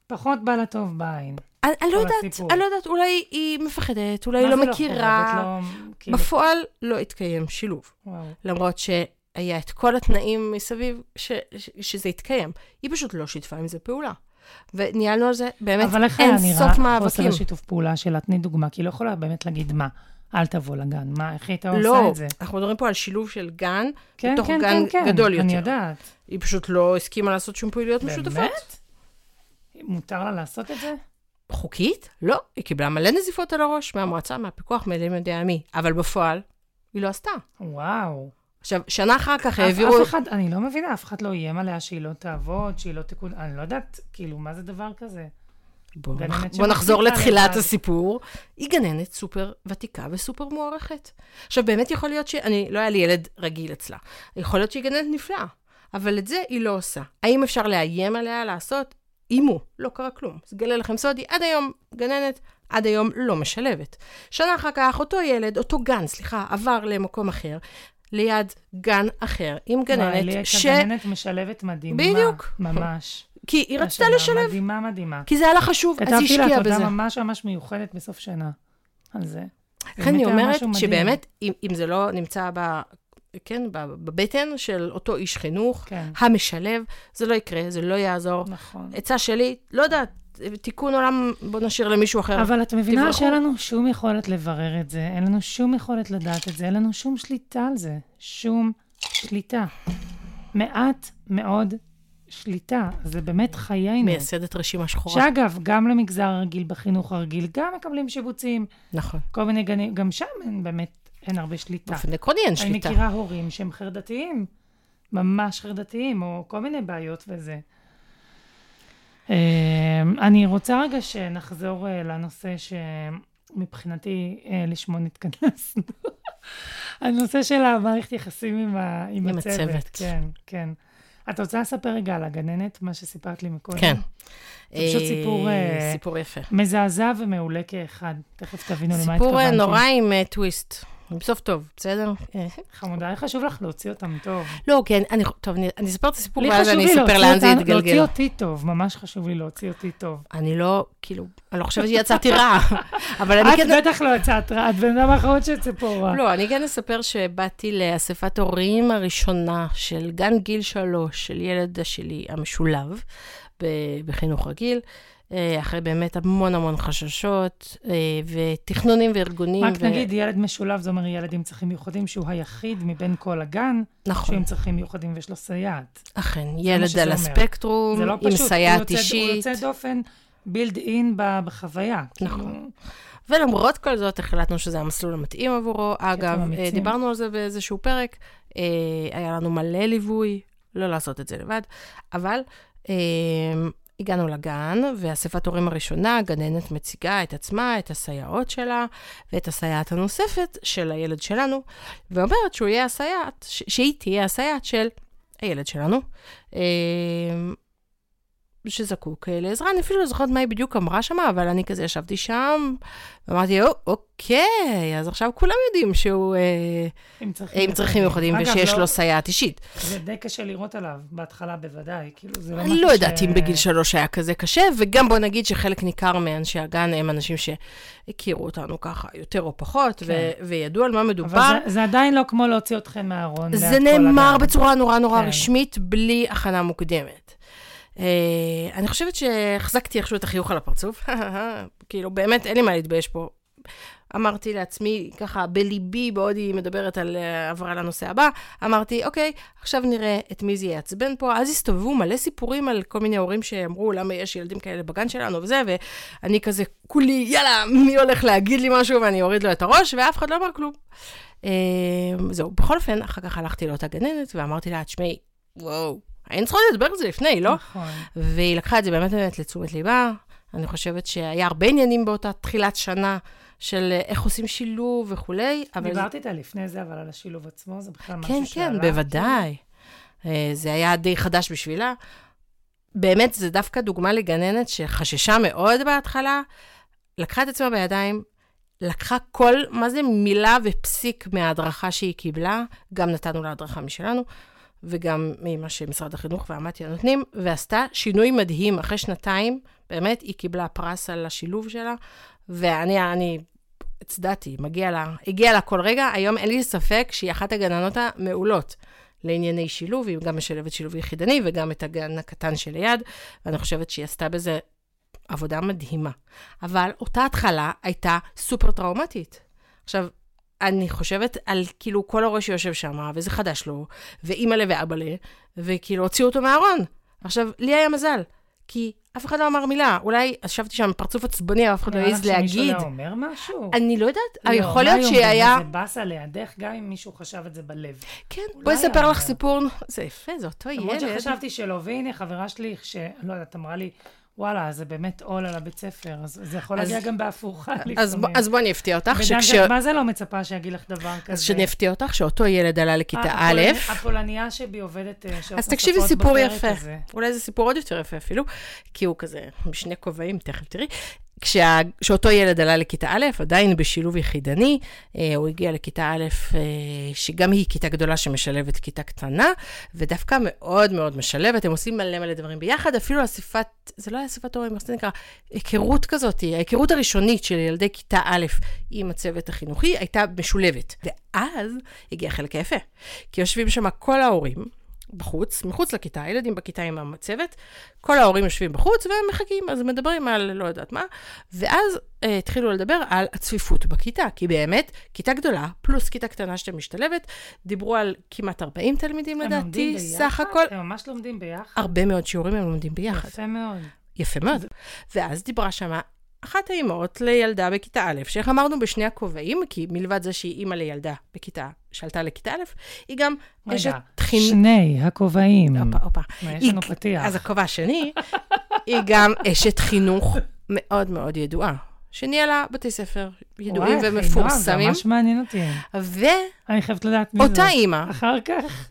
B: פחות בא לטוב בעין.
C: אני, אני לא יודעת, אני לא יודעת, אולי היא מפחדת, אולי היא לא מכירה. לא, כאילו... בפועל לא התקיים שילוב. וואו. למרות שהיה את כל התנאים מסביב ש, ש, שזה התקיים. היא פשוט לא שיתפה עם זה פעולה. וניהלנו על זה באמת אין סוף מאבקים. אבל איך היה נראה חוסר
B: השיתוף פעולה שלה? תני דוגמה, כי היא לא יכולה באמת להגיד מה. אל תבוא לגן. מה, איך היית עושה
C: לא,
B: את זה?
C: לא, אנחנו מדברים פה על שילוב של גן כן, בתוך כן, גן כן, כן. גדול יותר.
B: אני יודעת.
C: היא פשוט לא הסכימה לעשות שום פעילויות משותפות.
B: באמת? מותר לה לעשות את זה?
C: חוקית? לא. היא קיבלה מלא נזיפות על הראש מהמועצה, מהפיקוח, מאלים יודע מי. אבל בפועל, היא לא עשתה.
B: וואו.
C: עכשיו, שנה אחר כך העבירו...
B: אף אחד, אני לא מבינה, אף אחד לא איים עליה שהיא לא תעבוד, שהיא לא תקוד... אני לא יודעת, כאילו, מה זה דבר כזה?
C: בוא, בוא נחזור לתחילת הסיפור. היא גננת סופר ותיקה וסופר מוערכת. עכשיו, באמת יכול להיות ש... אני, לא היה לי ילד רגיל אצלה. יכול להיות שהיא גננת נפלאה, אבל את זה היא לא עושה. האם אפשר לאיים עליה לעשות? אימו, לא קרה כלום. אז גלה לכם סודי, עד היום גננת, עד היום לא משלבת. שנה אחר כך, אותו ילד, אותו גן, סליחה, עבר למקום אחר, ליד גן אחר, עם גננת
B: וואי, ש... וואי, גננת משלבת מדהימה.
C: בדיוק.
B: ממש.
C: כי היא רצתה לשלב.
B: מדהימה, מדהימה.
C: כי זה היה לה חשוב, אז היא השקיעה בזה.
B: כתבתי לה תודה ממש ממש מיוחדת בסוף שנה על זה.
C: לכן אני אומרת שבאמת, אם, אם זה לא נמצא ב... כן, בבטן של אותו איש חינוך, כן. המשלב, זה לא יקרה, זה לא יעזור.
B: נכון.
C: עצה שלי, לא יודעת, תיקון עולם, בוא נשאיר למישהו אחר.
B: אבל את מבינה תברחו. שאין לנו שום יכולת לברר את זה, אין לנו שום יכולת לדעת את זה, אין לנו שום שליטה על זה. שום שליטה. מעט מאוד שליטה, זה באמת חיינו.
C: מייסדת רשימה שחורה.
B: שאגב, גם למגזר הרגיל בחינוך הרגיל, גם מקבלים שיבוצים.
C: נכון.
B: כל מיני גנים, גם שם אין באמת, אין הרבה שליטה.
C: באופן עקרוני אין שליטה.
B: אני מכירה הורים שהם חרדתיים, ממש חרדתיים, או כל מיני בעיות וזה. אמ, אני רוצה רגע שנחזור אה, לנושא שמבחינתי אה, לשמו נתכנסנו. *laughs* הנושא של המערכת יחסים עם, ה, עם, עם הצוות. הצוות. כן, כן. את רוצה לספר רגע על הגננת, מה שסיפרת לי מקודם?
C: כן.
B: זה פשוט סיפור...
C: אה, סיפור יפה.
B: מזעזע ומעולה כאחד. תכף תבינו למה
C: התכוונתי. סיפור נורא עם טוויסט. בסוף טוב, בסדר?
B: חמודה, היה חשוב לך להוציא אותם טוב.
C: לא, כן, אני, טוב, אני, אני אספר את הסיפור, ואז אני אספר לאן זה יתגלגל.
B: להוציא אותי טוב, ממש חשוב לי להוציא אותי טוב.
C: אני לא, כאילו, אני לא חושבת שיצאתי רע, *laughs* אבל אני
B: כן... את בטח לא יצאת רע, את בן אדם האחרון שיצא פה רע.
C: לא, אני כן אספר שבאתי לאספת הורים הראשונה של גן גיל שלוש, של ילד שלי המשולב, בחינוך רגיל. אה, אחרי באמת המון המון חששות, אה, ותכנונים וארגונים.
B: רק ו... נגיד, ילד משולב, זה אומר ילד עם צרכים מיוחדים, שהוא היחיד מבין כל הגן, נכון. שהוא עם צרכים מיוחדים ויש לו סייעת.
C: אכן, ילד על הספקטרום, לא עם סייעת אישית.
B: הוא יוצא דופן בילד אין בחוויה.
C: נכון. כאילו... ולמרות כל זאת, החלטנו שזה המסלול המתאים עבורו. אגב, אה, דיברנו על זה באיזשהו פרק, היה לנו מלא ליווי, לא לעשות את זה לבד, אבל הגענו לגן, ואספת הורים הראשונה, הגננת מציגה את עצמה, את הסייעות שלה, ואת הסייעת הנוספת של הילד שלנו, ואומרת שהוא יהיה הסייעת, שהיא תהיה הסייעת של הילד שלנו. שזקוק לעזרה. אני אפילו לא זוכרת מה היא בדיוק אמרה שם, אבל אני כזה ישבתי שם, ואמרתי, או, אוקיי, אז עכשיו כולם יודעים שהוא אה, עם צרכים, עם צרכים מיוחדים ושיש לא, לו סייעת אישית.
B: זה די קשה לראות עליו, בהתחלה בוודאי, כאילו זה לא
C: אני לא יודעת ש... אם בגיל שלוש היה כזה קשה, וגם בוא נגיד שחלק ניכר מאנשי הגן הם אנשים שהכירו אותנו ככה, יותר או פחות, כן. ו- וידעו על מה מדובר.
B: אבל זה, זה עדיין לא כמו להוציא אתכם מהארון.
C: זה נאמר בצורה נורא נורא כן. רשמית, בלי הכנה מוקדמת. Uh, אני חושבת שהחזקתי איכשהו את החיוך על הפרצוף. *laughs* כאילו, באמת, אין לי מה להתבייש פה. אמרתי לעצמי, ככה, בליבי, בעוד היא מדברת על עברה אה, לנושא הבא, אמרתי, אוקיי, עכשיו נראה את מי זה יעצבן פה. אז הסתובבו מלא סיפורים על כל מיני הורים שאמרו, למה יש ילדים כאלה בגן שלנו וזה, ואני כזה, כולי, יאללה, מי הולך להגיד לי משהו, ואני אוריד לו את הראש, ואף אחד לא אמר כלום. Uh, זהו, בכל אופן, אחר כך הלכתי לאותה גננת ואמרתי לה, תשמעי, וואו, היינו צריכות לדבר על זה לפני, לא?
B: נכון.
C: והיא לקחה את זה באמת באמת לתשומת ליבה. אני חושבת שהיה הרבה עניינים באותה תחילת שנה של איך עושים שילוב וכולי, אבל...
B: דיברתי איתה לפני זה, אבל על השילוב עצמו, זה בכלל משהו
C: כן,
B: שעלה.
C: כן, בוודאי. אה, זה היה די חדש בשבילה. באמת, זה דווקא דוגמה לגננת שחששה מאוד בהתחלה, לקחה את עצמה בידיים, לקחה כל, מה זה מילה ופסיק מההדרכה שהיא קיבלה, גם נתנו לה הדרכה משלנו, וגם ממה שמשרד החינוך והמתיה נותנים, ועשתה שינוי מדהים. אחרי שנתיים, באמת, היא קיבלה פרס על השילוב שלה, ואני אני הצדעתי, מגיע לה, הגיע לה כל רגע. היום אין לי ספק שהיא אחת הגננות המעולות. לענייני שילוב, היא גם משלבת שילוב יחידני וגם את הגן הקטן שליד, ואני חושבת שהיא עשתה בזה עבודה מדהימה. אבל אותה התחלה הייתה סופר טראומטית. עכשיו, אני חושבת על כאילו כל הורה שיושב שם, וזה חדש לו, ואימא'לה ואבא'לה, וכאילו הוציאו אותו מהארון. עכשיו, לי היה מזל, כי אף אחד לא אמר מילה. אולי ישבתי שם עם פרצוף עצבני, אף אחד לא העז
B: נראה לך שמישהו
C: להגיד.
B: לא אומר משהו?
C: אני לא יודעת,
B: לא,
C: יכול להיות
B: היו
C: שהיא
B: אומרים?
C: היה...
B: זה באסה לידך, גם אם מישהו חשב את זה בלב.
C: כן, בואי אספר לך. סיפור, זה יפה, זה אותו
B: למרות
C: ילד.
B: שחשבתי שלא, והנה, חברה שלי, שלא יודעת, אמרה לי, וואלה, זה באמת עול על הבית ספר, אז זה יכול
C: אז-
B: להגיע גם בהפוכה לפעמים.
C: אז בוא- אז בואי אני אפתיע אותך, שכש...
B: מה זה לא מצפה שיגיד לך דבר כזה?
C: אז שאני אפתיע אותך, שאותו ילד עלה לכיתה
B: אה,
C: א',
B: הפולנ- הפולניה שבי עובדת אה, שעות
C: אז תקשיבי
B: נוספות
C: סיפור יפה.
B: הזה.
C: אולי זה סיפור עוד יותר יפה אפילו, כי הוא כזה בשני כובעים, תכף תראי. כשה... כשאותו ילד עלה לכיתה א', עדיין בשילוב יחידני, אה, הוא הגיע לכיתה א', אה, שגם היא כיתה גדולה שמשלבת כיתה קטנה, ודווקא מאוד מאוד משלבת, הם עושים מלא מלא דברים ביחד, אפילו אספת, זה לא היה אספת הורים, איך זה נקרא? היכרות כזאת, ההיכרות הראשונית של ילדי כיתה א' עם הצוות החינוכי הייתה משולבת. ואז הגיע החלק היפה, כי יושבים שם כל ההורים, בחוץ, מחוץ לכיתה, הילדים בכיתה עם הצוות, כל ההורים יושבים בחוץ והם מחכים, אז מדברים על לא יודעת מה, ואז אה, התחילו לדבר על הצפיפות בכיתה, כי באמת, כיתה גדולה, פלוס כיתה קטנה שאתם משתלבת, דיברו על כמעט 40 תלמידים לדעתי, סך? הכל,
B: הם ממש לומדים ביחד?
C: הרבה מאוד שיעורים הם לומדים ביחד.
B: יפה מאוד.
C: יפה מאוד. ואז דיברה שמה אחת האימהות לילדה בכיתה א', שאיך אמרנו בשני הכובעים, כי מלבד זה שהיא אימא לילדה בכיתה, שעלתה לכיתה א', היא גם אשת חינוך.
B: שני הכובעים.
C: הופה, הופה.
B: מה, יש לנו פתיח.
C: אז הכובע השני, היא גם אשת חינוך מאוד מאוד ידועה, שניהלה בתי ספר ידועים
B: וואי,
C: ומפורסמים,
B: זה ממש מעניין אותי.
C: ואותה
B: אני חייבת לדעת מי זאת.
C: אימא,
B: אחר כך?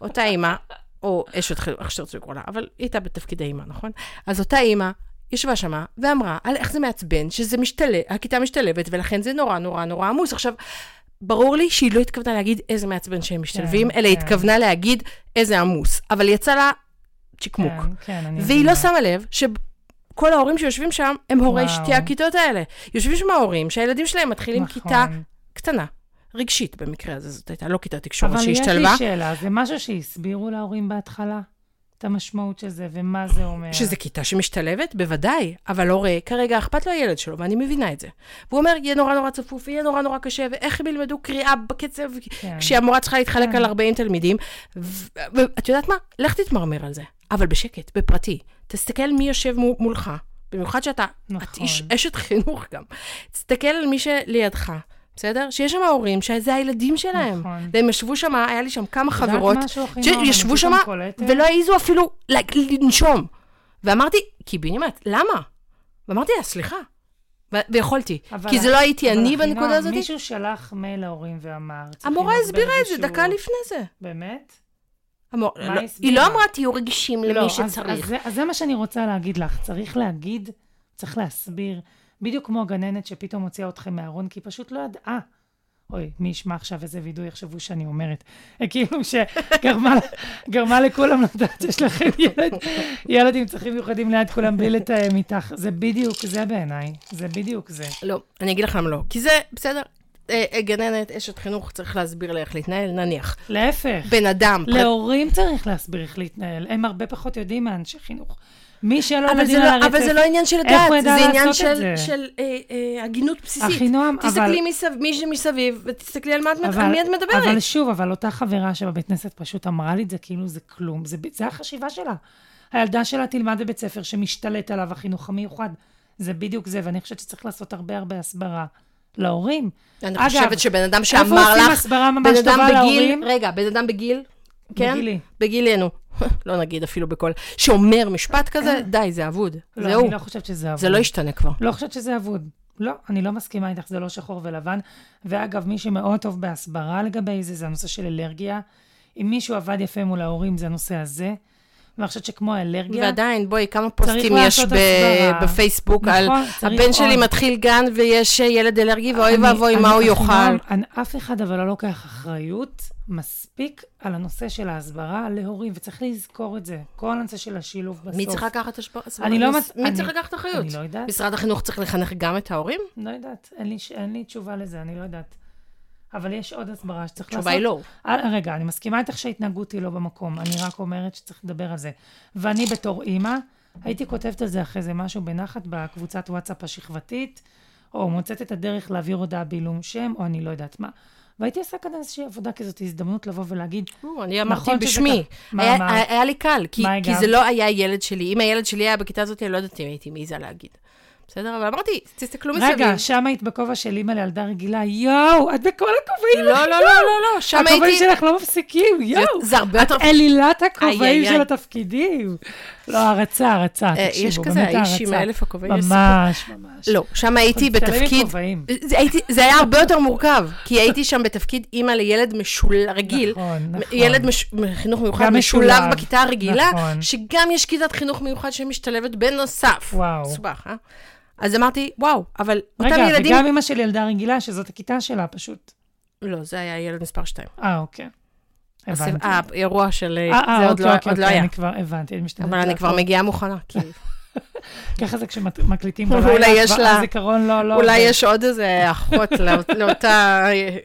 C: אותה אימא, או אשת חינוך, איך שתרצו לקרוא לה, אבל היא הייתה בתפקידי אימא, נכון? אז אותה אימא ישבה שמה ואמרה על איך זה מעצבן, שזה משתלב, הכיתה משתלבת, ולכן זה נורא נורא נורא עמוס. עכשיו, ברור לי שהיא לא התכוונה להגיד איזה מעצבן שהם משתלבים,
B: כן,
C: אלא
B: כן.
C: התכוונה להגיד איזה עמוס. אבל יצא לה צ'יקמוק.
B: כן, כן, אני
C: והיא. לא שמה לב שכל ההורים שיושבים שם הם הורי
B: וואו.
C: שתי הכיתות האלה. יושבים שם ההורים שהילדים שלהם מתחילים
B: נכון.
C: כיתה קטנה, רגשית במקרה הזה, זאת הייתה לא כיתת תקשורת
B: אבל יש
C: שהשתלבה.
B: לי שאלה, זה משהו שהסבירו להורים בהתחלה? את המשמעות של זה, ומה זה אומר?
C: שזה כיתה שמשתלבת? בוודאי, אבל הורה, כרגע אכפת לו הילד שלו, ואני מבינה את זה. והוא אומר, יהיה נורא נורא צפוף, יהיה נורא נורא קשה, ואיך הם ילמדו קריאה בקצב,
B: כן.
C: כשהמורה צריכה להתחלק
B: כן.
C: על 40 תלמידים. ואת יודעת מה? לך תתמרמר על זה, אבל בשקט, בפרטי. תסתכל מי יושב מו- מולך, במיוחד שאתה, את
B: נכון.
C: איש, אשת חינוך גם. תסתכל על מי שלידך, בסדר? שיש שם הורים שזה הילדים שלהם.
B: נכון.
C: והם ישבו שם, היה לי שם כמה חברות. שישבו שם? ולא העזו אפילו לנשום. ואמרתי, קיבינימט, למה? ואמרתי לה, סליחה. ו- ויכולתי. כי זה לא הייתי אני בנקודה הזאת.
B: מישהו שלח מייל להורים ואמר...
C: המורה הסבירה את זה. דקה לפני זה.
B: באמת?
C: המור... לא,
B: היא?
C: לא אמרה, תהיו רגישים
B: לא,
C: למי
B: אז- אז
C: שצריך.
B: זה- אז זה מה שאני רוצה להגיד לך. צריך להגיד, צריך להסביר, בדיוק כמו הגננת שפתאום הוציאה אתכם מהארון, כי היא פשוט לא ידעה. אוי, מי ישמע עכשיו איזה וידוי, יחשבו שאני אומרת. כאילו שגרמה גרמה לכולם לדעת שיש לכם ילד, ילד עם צרכים מיוחדים ליד כולם בלי לתאם איתך. זה בדיוק זה בעיניי, זה בדיוק זה.
C: לא, אני אגיד לך למה לא. כי זה, בסדר, אה, אה, גננת, אשת חינוך, צריך להסביר לה איך להתנהל, נניח.
B: להפך,
C: בן אדם.
B: להורים צריך להסביר איך להתנהל. הם הרבה פחות יודעים מאנשי חינוך. מי שלא ילדים
C: זה,
B: על
C: לא,
B: הרצף,
C: אבל זה לא עניין של
B: ידע
C: זה עניין של, אה, אה, הגינות בסיסית.
B: אחינועם, אבל...
C: תסתכלי מסב, מי שמסביב, ותסתכלי על, מה מי את מדברת.
B: אבל שוב, אבל אותה חברה שבבית כנסת פשוט אמרה לי את זה כאילו זה כלום. זה, זה החשיבה שלה. הילדה שלה תלמד בבית ספר שמשתלט עליו החינוך המיוחד. זה בדיוק זה, ואני חושבת שצריך לעשות הרבה הרבה הסברה להורים.
C: אני
B: אגב,
C: חושבת שבן אדם
B: איפה
C: שאמר
B: עושים
C: לך,
B: הסברה
C: בן
B: ממש
C: אדם
B: טובה
C: בגיל,
B: להורים?
C: רגע, בן אדם בגיל, כן?
B: בגילי.
C: בגילנו. לא נגיד אפילו בקול, שאומר משפט כזה, *clears throat* די, זה אבוד.
B: לא,
C: זהו.
B: אני לא חושבת שזה אבוד.
C: זה לא ישתנה כבר.
B: לא חושבת שזה אבוד. לא, אני לא מסכימה איתך, זה לא שחור ולבן. ואגב, מי שמאוד טוב בהסברה לגבי זה, זה הנושא של אלרגיה. אם מישהו עבד יפה מול ההורים, זה הנושא הזה. ואני חושבת שכמו האלרגיה...
C: ועדיין, בואי, כמה פוסטים יש ב-. בפייסבוק
B: נכון,
C: על הבן שלי
B: עוד.
C: מתחיל גן ויש ילד אלרגי, ואוי ואבוי, מה הוא יאכל.
B: אף אחד אבל לא לוקח אחריות מספיק על הנושא של ההסברה להורים, וצריך לזכור את זה. כל הנושא של השילוב בסוף.
C: מי צריך לקחת השפעה?
B: אני לא מצ-
C: מי
B: אני-
C: צריך לקחת אחריות?
B: אני לא יודעת.
C: משרד החינוך צריך לחנך גם את ההורים?
B: לא יודעת, אין לי, אין לי תשובה לזה, אני לא יודעת. אבל יש עוד הסברה שצריך לעשות.
C: התשובה היא לא.
B: אה, רגע, אני מסכימה איתך שההתנהגות היא לא במקום, אני רק אומרת שצריך לדבר על זה. ואני בתור אימא, הייתי כותבת על זה אחרי זה משהו בנחת בקבוצת וואטסאפ השכבתית, או מוצאת את הדרך להעביר הודעה בעילום שם, או אני לא יודעת מה. והייתי עושה כאן איזושהי עבודה כזאת, הזדמנות לבוא ולהגיד,
C: אני אמרתי
B: נכון
C: בשמי.
B: מה
C: היה- לי קל, כי? זה לא היה ילד שלי. אם הילד שלי היה בכיתה הזאת, אני לא יודעת אם הייתי מעיזה להגיד. בסדר? אבל אמרתי, תסתכלו מסביב.
B: רגע, שם היית בכובע של אימא לילדה רגילה, יואו, את בכל הכובעים.
C: לא, לא, לא, לא, לא, שם
B: הכובעים
C: הייתי...
B: שלך לא מפסיקים, יואו.
C: זה הרבה יותר...
B: את אלילת הכובעים של. התפקידים. לא, הערצה, הערצה,
C: אה,
B: תקשיבו,
C: יש כזה, האיש עם. האלף הכובעים.
B: ממש, ממש.
C: לא, שם הייתי בתפקיד... זה, היה הרבה יותר מורכב, כי הייתי שם בתפקיד אימא לילד. רגיל.
B: נכון, נכון.
C: ילד מש... חינוך מיוחד משולב. בכיתה הרגילה,
B: נכון.
C: שגם יש כיתת חינוך מיוחד שמשתלבת בנוסף.
B: וואו.
C: מסובך, אה? אז אמרתי, וואו, אבל אותם
B: רגע,
C: ילדים...
B: וגם אמא של ילדה רגילה, שזאת הכיתה שלה פשוט.
C: לא, זה היה ילד מספר 2.
B: אה, אוקיי. הבנתי.
C: האירוע של...
B: אה, אה,
C: עוד
B: אוקיי,
C: לא
B: אוקיי,
C: לא
B: אוקיי,
C: היה.
B: אני כבר הבנתי, אני משתדלת
C: אבל אני כבר. מגיעה מוכנה, כי *laughs*
B: ככה זה כשמקליטים בלילה, הזיכרון לא... לא
C: אולי. יש עוד איזה אחות *laughs*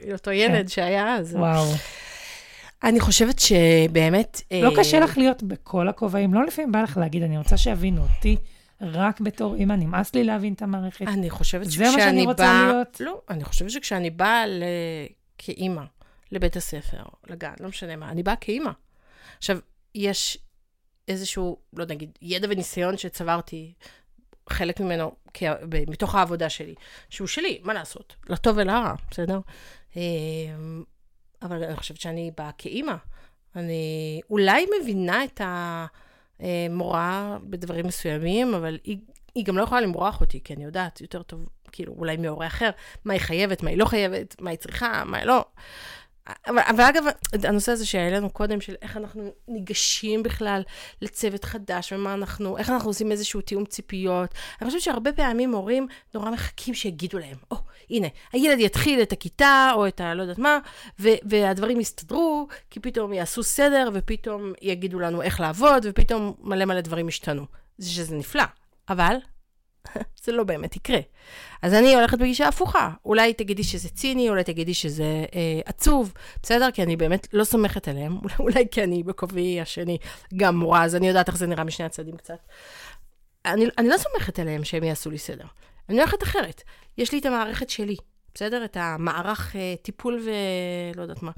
C: לאותו ילד שהיה אז.
B: וואו.
C: אני חושבת שבאמת...
B: לא
C: אה,
B: קשה לך להיות בכל הכובעים, לא לפעמים בא לך להגיד, אני רוצה שיבינו אותי רק בתור אימא, נמאס לי להבין את המערכת.
C: אני חושבת
B: זה מה שאני
C: שכשאני
B: רוצה
C: באה...
B: להיות?
C: לא, אני חושבת שכשאני באה ל... כאימא לבית הספר, לגן, לא משנה מה, אני באה כאימא. עכשיו, יש איזשהו, לא נגיד, ידע וניסיון שצברתי, חלק ממנו כ... מתוך העבודה שלי, שהוא שלי, מה לעשות? לטוב ולרע, בסדר? אה, אבל אני חושבת שאני באה כאימא. אני אולי מבינה את המורה בדברים מסוימים, אבל היא, היא גם לא יכולה למרוח אותי, כי אני יודעת יותר טוב, כאילו, אולי מהורה אחר, מה היא חייבת, מה היא לא חייבת, מה היא צריכה, מה היא לא. אבל, אבל אגב, הנושא הזה שהעלינו קודם, של איך אנחנו ניגשים בכלל לצוות חדש, ומה אנחנו, איך אנחנו עושים איזשהו תיאום ציפיות. אני חושבת שהרבה פעמים הורים נורא מחכים שיגידו להם, או, oh, הנה, הילד יתחיל את הכיתה, או את הלא יודעת מה, ו- והדברים יסתדרו, כי פתאום יעשו סדר, ופתאום יגידו לנו איך לעבוד, ופתאום מלא מלא דברים ישתנו. זה שזה נפלא, אבל *laughs* זה לא באמת יקרה. אז אני הולכת בגישה הפוכה. אולי תגידי שזה ציני, אולי תגידי שזה אה, עצוב, בסדר? כי אני באמת לא סומכת עליהם. *laughs* אולי, כי אני בכובעי השני גם מורה, אז אני יודעת איך זה נראה משני הצדדים קצת. אני, אני לא סומכת עליהם שהם יעשו לי סדר. אני הולכת אחרת. יש לי את המערכת שלי, בסדר? את המערך אה, טיפול ולא יודעת מה,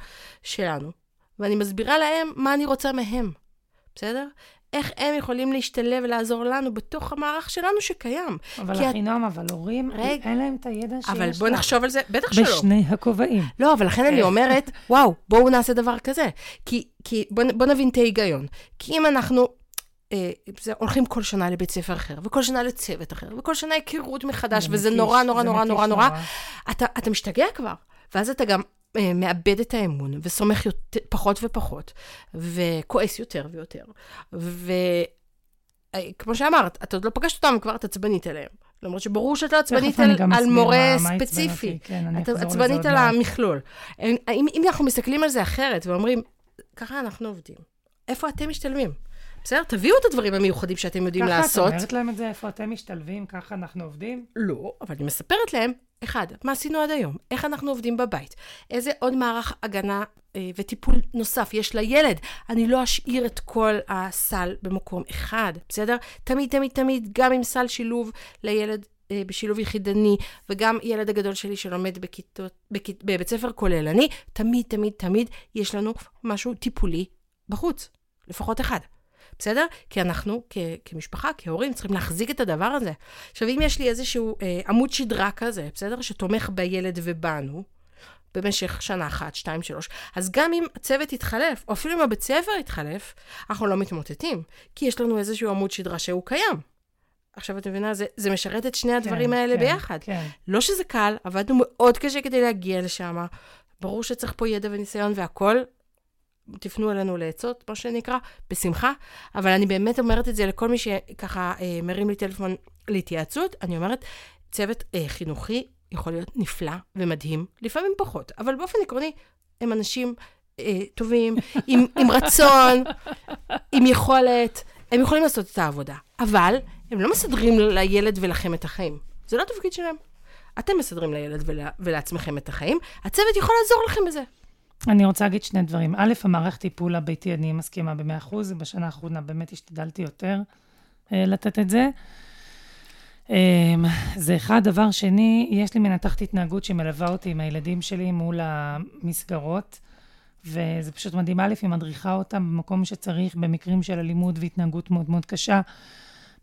C: שלנו. ואני מסבירה להם מה אני רוצה מהם, בסדר? איך הם יכולים להשתלב ולעזור לנו בתוך המערך שלנו שקיים.
B: אבל
C: כי את-
B: אחינועם, אבל הורים,
C: רגע.
B: אין להם את הידע שיש לך.
C: אבל בואי נחשוב על זה, בטח שלא.
B: בשני הכובעים.
C: לא, אבל לכן אני אומרת, *laughs* וואו, בואו נעשה דבר כזה. כי, כי בואו בוא נבין את ההיגיון. כי אם אנחנו אה, זה, הולכים כל שנה לבית ספר אחר, וכל שנה לצוות אחר, וכל שנה היכרות מחדש,
B: זה
C: וזה
B: מתיש,
C: נורא, נורא, נורא, נורא, נורא, אתה, אתה משתגע כבר. ואז אתה גם מאבד את האמון, וסומך יותר, פחות ופחות, וכועס יותר ויותר. וכמו שאמרת, את עוד לא פגשת אותם, כבר את עצבנית עליהם. למרות שברור שאת לא עצבנית על, על מורה
B: מה- מה
C: ספציפי.
B: אותי. כן,
C: את עצבנית על. המכלול. אם, אם אנחנו מסתכלים על זה אחרת ואומרים, ככה אנחנו עובדים, איפה אתם משתלבים? בסדר? תביאו את הדברים המיוחדים שאתם יודעים
B: ככה
C: לעשות.
B: את אומרת להם את זה, איפה אתם משתלבים, ככה אנחנו עובדים?
C: לא, אבל אני מספרת להם, אחד, מה עשינו עד היום? איך אנחנו עובדים בבית? איזה עוד מערך הגנה אה, וטיפול נוסף יש לילד? אני לא אשאיר את כל הסל במקום אחד, בסדר? תמיד, תמיד, תמיד, גם עם סל שילוב לילד אה, בשילוב יחידני, וגם ילד הגדול שלי שלומד בכיתות, בכית, בבית ספר כוללני, תמיד, תמיד, תמיד יש לנו משהו טיפולי בחוץ, לפחות אחד. בסדר? כי אנחנו כ- כמשפחה, כהורים, צריכים להחזיק את הדבר הזה. עכשיו, אם יש לי איזשהו אה, עמוד שדרה כזה, בסדר? שתומך בילד ובנו, במשך שנה אחת, שתיים, שלוש. אז גם אם הצוות יתחלף, או אפילו אם הבית ספר יתחלף, אנחנו לא מתמוטטים, כי יש לנו איזשהו עמוד שדרה שהוא קיים. עכשיו, את מבינה, זה, זה משרת את שני הדברים
B: כן,
C: האלה
B: כן,
C: ביחד.
B: כן.
C: לא שזה קל, עבדנו מאוד קשה כדי להגיע לשם. ברור שצריך פה ידע וניסיון והכול. תפנו אלינו לעצות, מה שנקרא, בשמחה. אבל אני באמת אומרת את זה לכל מי שככה אה, מרים לי טלפון להתייעצות. אני אומרת, צוות אה, חינוכי יכול להיות נפלא ומדהים, לפעמים פחות, אבל באופן עקרוני, הם אנשים אה, טובים, *laughs* עם, עם רצון, עם יכולת, הם יכולים לעשות את העבודה. אבל הם לא מסדרים לילד ולכם את החיים. זה לא התפקיד שלהם. אתם מסדרים לילד ול, ולעצמכם את החיים, הצוות יכול לעזור לכם בזה.
B: אני רוצה להגיד שני דברים. א', המערכת טיפול הביתי, אני מסכימה ב-100%, בשנה האחרונה באמת השתדלתי יותר אה, לתת את זה. אה, זה אחד. דבר שני, יש לי מנתחת התנהגות שמלווה אותי עם הילדים שלי מול המסגרות, וזה פשוט מדהים. א', היא מדריכה אותם במקום שצריך, במקרים של אלימות והתנהגות מאוד מאוד קשה.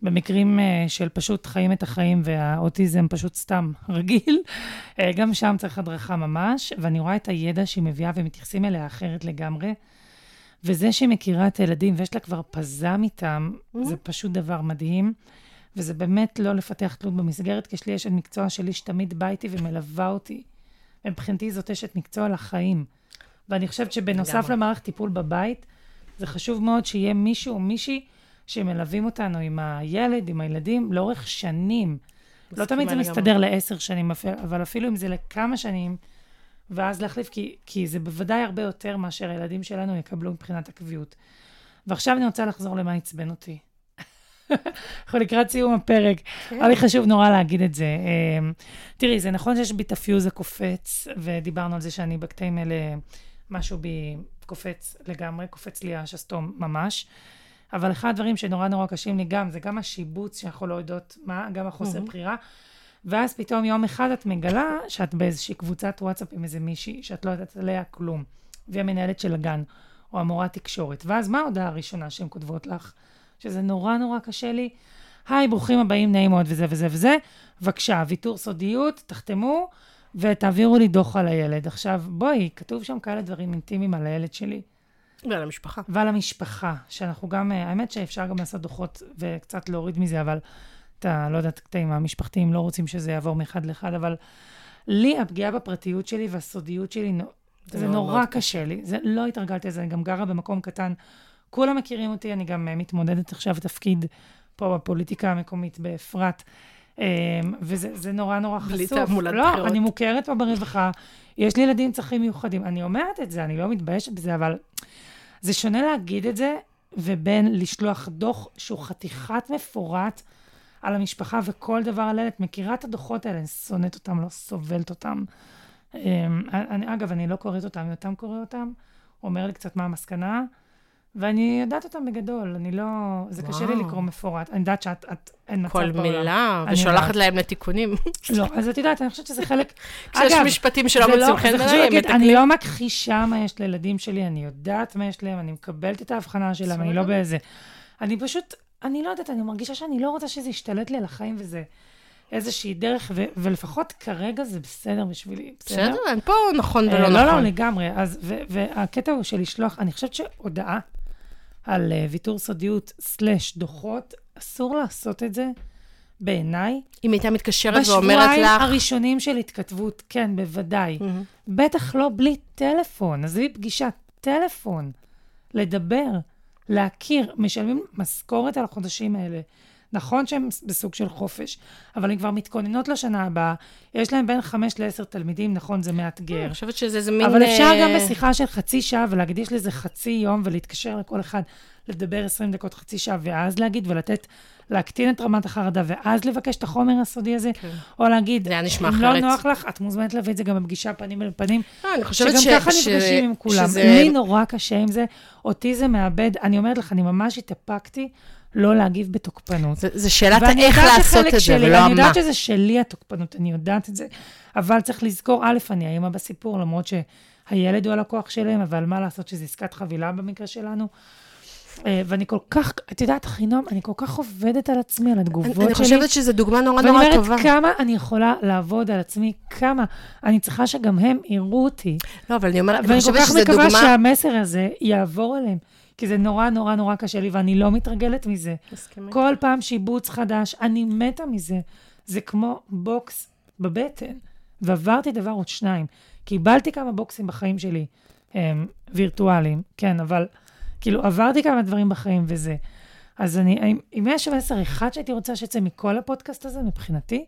B: במקרים uh, של פשוט חיים את החיים והאוטיזם פשוט סתם *laughs* רגיל, uh, גם שם צריך הדרכה ממש, ואני רואה את הידע שהיא מביאה ומתייחסים אליה אחרת לגמרי. וזה שהיא מכירה את הילדים ויש לה כבר פזם איתם, mm-hmm. זה פשוט דבר מדהים. וזה באמת לא לפתח תלות במסגרת, כי יש לי אשת מקצוע שלי שתמיד בא איתי ומלווה אותי. מבחינתי זאת אשת מקצוע לחיים. ואני חושבת שבנוסף למערכת טיפול בבית, זה חשוב מאוד שיהיה מישהו או מישהי שמלווים אותנו עם הילד, עם הילדים, לאורך שנים. לא תמיד זה מסתדר לעשר שנים, אבל אפילו אם זה לכמה שנים, ואז להחליף, כי, כי זה בוודאי הרבה יותר מאשר הילדים שלנו יקבלו מבחינת הקביעות. ועכשיו אני רוצה לחזור למה עצבן אותי. אנחנו לקראת סיום הפרק. כן. היה לי חשוב נורא להגיד את זה. אמ, תראי, זה נכון שיש בי את הפיוז הקופץ, ודיברנו על זה שאני בקטעים האלה, משהו בי קופץ לגמרי, קופץ לי השסתום ממש. אבל אחד הדברים שנורא נורא קשים לי גם, זה גם השיבוץ שאנחנו לא יודעות מה, גם החוסר mm-hmm. בחירה. ואז פתאום יום אחד את מגלה שאת באיזושהי קבוצת וואטסאפ עם איזה מישהי, שאת לא יודעת עליה כלום, והיא המנהלת של הגן, או המורה תקשורת. ואז מה ההודעה הראשונה שהן כותבות לך? שזה נורא נורא קשה לי. היי, ברוכים הבאים, נעים מאוד וזה וזה וזה. בבקשה, ויתור סודיות, תחתמו, ותעבירו לי דוח על הילד. עכשיו, בואי, כתוב שם כאלה דברים אינטימיים על הילד שלי.
C: ועל המשפחה.
B: ועל המשפחה, שאנחנו גם, אה, האמת שאפשר גם לעשות דוחות וקצת להוריד מזה, אבל אתה, לא יודעת, קטעים המשפחתיים לא רוצים שזה יעבור מאחד לאחד, אבל לי הפגיעה בפרטיות שלי והסודיות שלי, זה, זה נורא קשה לי. זה, לא התרגלתי לזה, אני גם גרה במקום קטן. כולם מכירים אותי, אני גם אה, מתמודדת עכשיו תפקיד פה בפוליטיקה המקומית באפרת. אמ, וזה נורא נורא חשוף. בלי
C: תעמולת
B: לא, בחירות. אני מוכרת פה ברווחה, יש לי ילדים עם צרכים מיוחדים. אני אומרת את זה, אני לא מתביישת בזה, אבל זה שונה להגיד את זה, ובין לשלוח דוח שהוא חתיכת מפורט על המשפחה וכל דבר על ילד. מכירה את הדוחות האלה, אני שונאת אותם, לא סובלת אותם. אמ, אני, אגב, אני לא קוראת אותם, יותם קורא אותם, אומר לי קצת מה המסקנה. ואני יודעת אותם בגדול, אני לא... זה וואו. קשה לי לקרוא מפורט. אני יודעת שאת, את, אין מצב
C: בעולם. כל מילה, ושולחת להם לתיקונים.
B: לא, אז את יודעת, אני חושבת שזה חלק... *laughs*
C: כשיש אגב, משפטים שלא מוצאים לא, חן
B: בעיניי, מתקנים. אני לא מכחישה מה יש לילדים שלי, אני יודעת מה יש להם, אני מקבלת את ההבחנה שלהם, אני לא באיזה... אני פשוט, אני לא יודעת, אני מרגישה שאני לא רוצה שזה ישתלט לי על החיים וזה... איזושהי דרך, ו- ולפחות כרגע זה בסדר בשבילי,
C: בסדר? בסדר, אין פה נכון ולא
B: אה,
C: נכון.
B: לא, לא, לגמרי. אז, ו- והקטע הוא של לשלוח, אני חושבת שהודעה על uh, ויתור סודיות סלש דוחות, אסור לעשות את זה, בעיניי.
C: אם הייתה מתקשרת ואומרת לך...
B: בשבועיים הראשונים של התכתבות, כן, בוודאי. Mm-hmm. בטח לא בלי טלפון. עזבי פגישת טלפון. לדבר, להכיר, משלמים משכורת על החודשים האלה. נכון שהן בסוג של חופש, אבל הן כבר מתכוננות לשנה הבאה. יש להן בין חמש לעשר תלמידים, נכון, זה מאתגר.
C: אני חושבת שזה איזה מין...
B: אבל אפשר גם אה, בשיחה של חצי שעה ולהקדיש לזה חצי יום ולהתקשר לכל אחד, לדבר עשרים דקות, חצי שעה, ואז להגיד ולתת, להקטין את רמת החרדה, ואז לבקש את החומר הסודי הזה, כן. או להגיד,
C: זה היה נשמע
B: אם
C: אחרת.
B: לא נוח לך, את מוזמנת להביא את זה גם בפגישה פנים אל פנים.
C: לא, אני חושבת
B: שגם ככה נפגשים עם כולם. שזה... לי נורא קשה עם זה, אותי זה מאבד, אני אומרת לך, אני ממש התאפקתי. לא להגיב בתוקפנות.
C: זה שאלת איך לעשות את זה, ולא
B: מה. אני יודעת שזה שלי התוקפנות, אני יודעת את זה, אבל צריך לזכור, א', אני האמא בסיפור, למרות שהילד הוא הלקוח שלהם, אבל מה לעשות שזו עסקת חבילה במקרה שלנו. אה, ואני כל כך, את יודעת, אחינועם, אני כל כך עובדת על עצמי, על התגובות
C: אני,
B: שלי.
C: אני חושבת שזו דוגמה נורא
B: ואני
C: נורא
B: אומרת,
C: טובה.
B: כמה אני יכולה לעבוד על עצמי, כמה. אני צריכה שגם הם יראו אותי.
C: לא, אבל אני אומרת, אני
B: ואני כל
C: חושבת
B: כך
C: שזו
B: מקווה
C: דוגמה...
B: שהמסר הזה יעבור אליהם, כי זה נורא נורא נורא קשה לי, ואני לא מתרגלת מזה.
C: מסכימה.
B: כל פעם שיבוץ חדש, אני מתה מזה. זה כמו בוקס בבטן. ועברתי דבר או שניים. קיבלתי כמה בוקסים בחיים שלי, הם וירטואליים, כן, אבל כאילו עברתי כמה דברים בחיים וזה. אז אני, אם- אם יש מסר אחד שהייתי רוצה שיצא מכל הפודקאסט הזה, מבחינתי,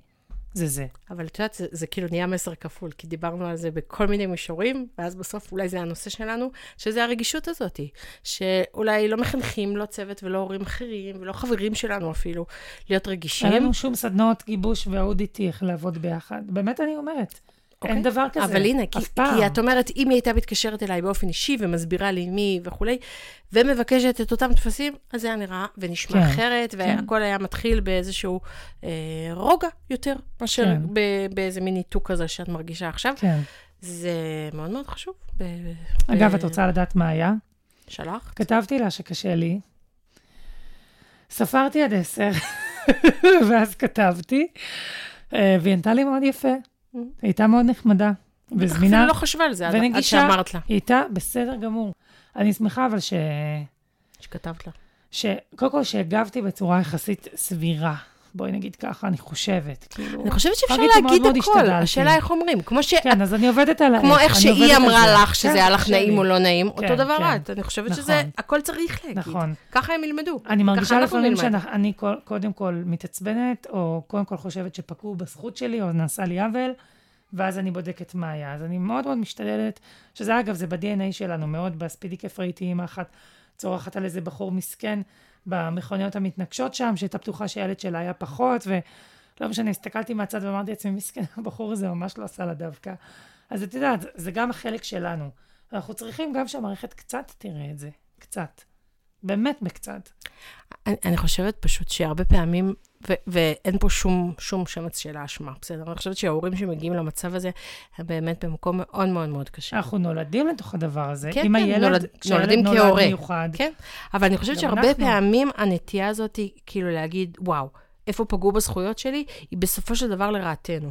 B: זה זה.
C: אבל את יודעת, זה, זה כאילו נהיה מסר כפול, כי דיברנו על זה בכל מיני מישורים, ואז בסוף אולי זה הנושא שלנו, שזה הרגישות הזאת, שאולי לא מחנכים, לא צוות ולא הורים אחרים, ולא חברים שלנו אפילו, להיות רגישים.
B: אין לנו שום סדנאות גיבוש ו-ODT איך לעבוד ביחד. באמת אני אומרת. אין
C: אוקיי?
B: דבר כזה.
C: אבל הנה, כי,
B: פעם.
C: כי את אומרת, אם היא הייתה מתקשרת אליי באופן אישי ומסבירה לי מי וכולי, ומבקשת את אותם טפסים, אז זה היה נראה ונשמע
B: כן,
C: אחרת,
B: כן.
C: והכל היה מתחיל באיזשהו אה, רוגע יותר, מאשר
B: כן.
C: ב- באיזה מין ניתוק כזה שאת מרגישה עכשיו.
B: כן.
C: זה מאוד מאוד חשוב. ב-
B: אגב,
C: ב-
B: את רוצה לדעת מה היה?
C: שלחת?
B: כתבתי לה שקשה לי. ספרתי עד עשר, *laughs* ואז כתבתי, אה, והיא ענתה לי מאוד יפה. היא הייתה מאוד נחמדה וזמינה.
C: אפילו לא חשבה על זה עד-. שאמרת לה,
B: היא הייתה בסדר גמור. אני שמחה, אבל ש...
C: שכתבת לה.
B: שקודם כל שהגבתי בצורה יחסית סבירה. בואי נגיד ככה, אני חושבת. כאילו...
C: אני חושבת שאפשר להגיד
B: מאוד
C: הכל,
B: השתדלתי.
C: השאלה איך אומרים. כמו ש...
B: כן, אז אני עובדת על.
C: כמו איך שהיא אמרה. לך שזה
B: כן,
C: היה לך נעים. או לא נעים,
B: כן,
C: אותו דבר
B: כן.
C: את. אני חושבת
B: נכון.
C: שזה, הכל צריך להגיד.
B: נכון.
C: ככה הם ילמדו.
B: אני מרגישה לפעמים. שאני קודם כל מתעצבנת, או קודם כל חושבת שפגעו בזכות שלי, או נעשה לי עוול, ואז אני בודקת מה היה. אז אני מאוד מאוד משתדלת, שזה אגב, זה ב-DNA שלנו, מאוד בספידי כיף ראיתי אימא אחת צורחת על איזה בחור מסכן במכוניות המתנגשות שם, שהייתה פתוחה שהילד שלה היה פחות, ולא משנה, הסתכלתי מהצד ואמרתי לעצמי, מסכן, הבחור הזה ממש לא עשה לה דווקא. אז את יודעת, זה גם החלק שלנו. אנחנו צריכים גם שהמערכת קצת תראה את זה, קצת. באמת בקצת.
C: אני, אני חושבת פשוט שהרבה פעמים, ו, ואין פה שום, שום שמץ של האשמה, בסדר? אני חושבת שההורים שמגיעים למצב הזה, הם באמת במקום מאוד מאוד מאוד קשה.
B: אנחנו נולדים לתוך הדבר הזה.
C: כן, כן,
B: הילד,
C: נולד- נולדים
B: נולד
C: כהורה.
B: מיוחד,
C: כן, אבל אני חושבת שהרבה
B: אנחנו.
C: פעמים הנטייה הזאת היא כאילו להגיד, וואו, איפה פגעו בזכויות שלי, היא בסופו של דבר לרעתנו.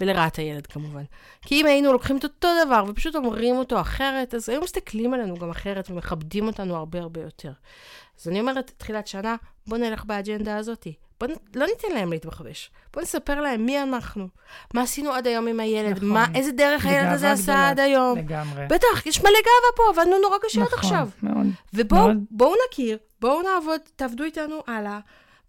C: ולרעת הילד כמובן. כי אם היינו לוקחים את אותו דבר ופשוט אומרים אותו אחרת, אז היו מסתכלים עלינו גם אחרת ומכבדים אותנו הרבה הרבה יותר. אז אני אומרת, תחילת שנה, בוא נלך באג'נדה הזאת. בוא נ... לא ניתן להם להתבחבש. בוא נספר להם מי אנחנו, מה עשינו עד היום עם הילד,
B: נכון.
C: מה, איזה דרך הילד הזה עשה. עד היום.
B: לגמרי.
C: בטח, יש מלא גאווה פה, עבדנו נורא קשה עד
B: נכון,
C: עכשיו.
B: מאוד.
C: ובואו
B: מאוד.
C: בואו נכיר, בואו נעבוד, תעבדו איתנו הלאה,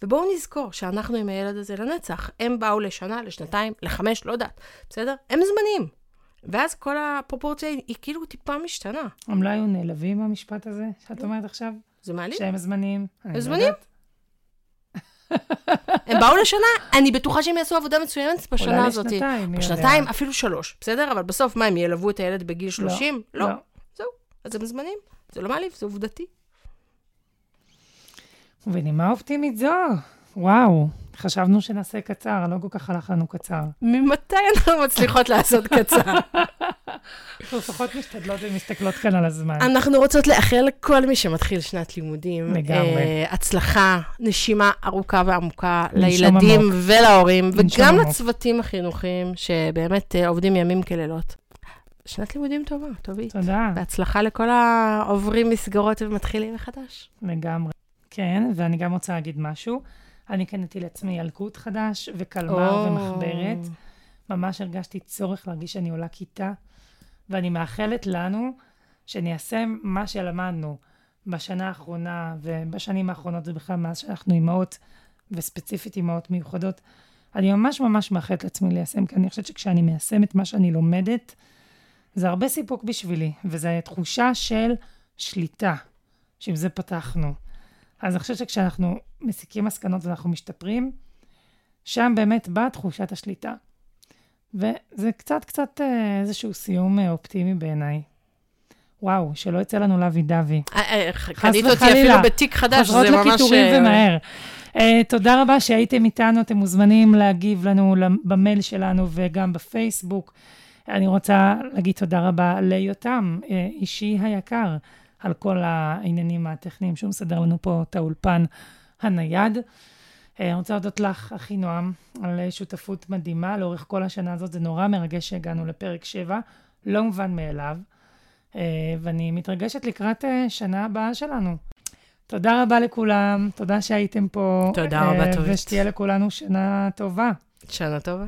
C: ובואו נזכור שאנחנו עם הילד הזה לנצח. הם באו לשנה, לשנתיים, לחמש, לא יודעת, בסדר? הם זמניים. ואז כל הפרופורציה היא, כאילו טיפה משתנה.
B: הם לא היו נעלבים מהמשפט הזה, שאת אומרת עכשיו?
C: זה מעליב.
B: שהם זמניים? אני לא? יודעת.
C: הם באו לשנה, אני בטוחה שהם יעשו עבודה מצוינת בשנה
B: אולי
C: הזאת.
B: לשנתיים, מי יודע.
C: בשנתיים, אפילו שלוש, בסדר? אבל בסוף, מה, הם ילוו את הילד בגיל 30? לא.
B: לא.
C: זהו, אז הם זמניים. זה לא מעליב, זה עובדתי.
B: ובנימה אופטימית זו, וואו, חשבנו שנעשה קצר, לא כל כך הלך לנו קצר.
C: ממתי אנחנו מצליחות לעשות קצר?
B: אנחנו לפחות משתדלות ומסתכלות כאן על הזמן.
C: אנחנו רוצות לאחל לכל מי שמתחיל שנת לימודים.
B: לגמרי.
C: אה, הצלחה, נשימה ארוכה ועמוקה לילדים
B: עמוק.
C: ולהורים, וגם
B: עמוק.
C: לצוותים החינוכיים, שבאמת אה, עובדים ימים כלילות. שנת לימודים טובה, טובית.
B: תודה,
C: בהצלחה לכל העוברים מסגרות ומתחילים מחדש.
B: לגמרי. כן, ואני גם רוצה להגיד משהו. אני קניתי לעצמי ילקוט חדש, וקלמר
C: או.
B: ומחברת. ממש הרגשתי צורך להרגיש שאני עולה כיתה, ואני מאחלת לנו שניישם מה שלמדנו בשנה האחרונה ובשנים האחרונות, ובכלל מאז שאנחנו אימהות, וספציפית אימהות מיוחדות. אני ממש ממש מאחלת לעצמי ליישם, כי אני חושבת שכשאני מיישמת מה שאני לומדת, זה הרבה סיפוק בשבילי, וזו תחושה של שליטה, שעם זה פתחנו. אז אני חושבת שכשאנחנו מסיקים מסקנות ואנחנו משתפרים, שם באמת באה תחושת השליטה. וזה קצת קצת אה, איזשהו סיום אה, אופטימי בעיניי. וואו, שלא יצא לנו לוי דווי.
C: אה, קנית אותי. אפילו בתיק חדש, זה ממש...
B: לקיטורים
C: אה,
B: ומהר. Uh, תודה רבה שהייתם איתנו, אתם מוזמנים להגיב לנו במייל שלנו וגם בפייסבוק. אני רוצה להגיד תודה רבה ליותם, אישי היקר, על כל העניינים הטכניים שהוא מסדר לנו פה את האולפן הנייד. אני רוצה להודות לך, אחי נועם, על שותפות מדהימה לאורך כל השנה הזאת. זה נורא מרגש שהגענו לפרק 7, לא מובן מאליו. ואני מתרגשת לקראת שנה הבאה שלנו. תודה רבה לכולם, תודה שהייתם פה.
C: תודה רבה, טובית.
B: ושתהיה לכולנו שנה טובה.
C: שנה טובה.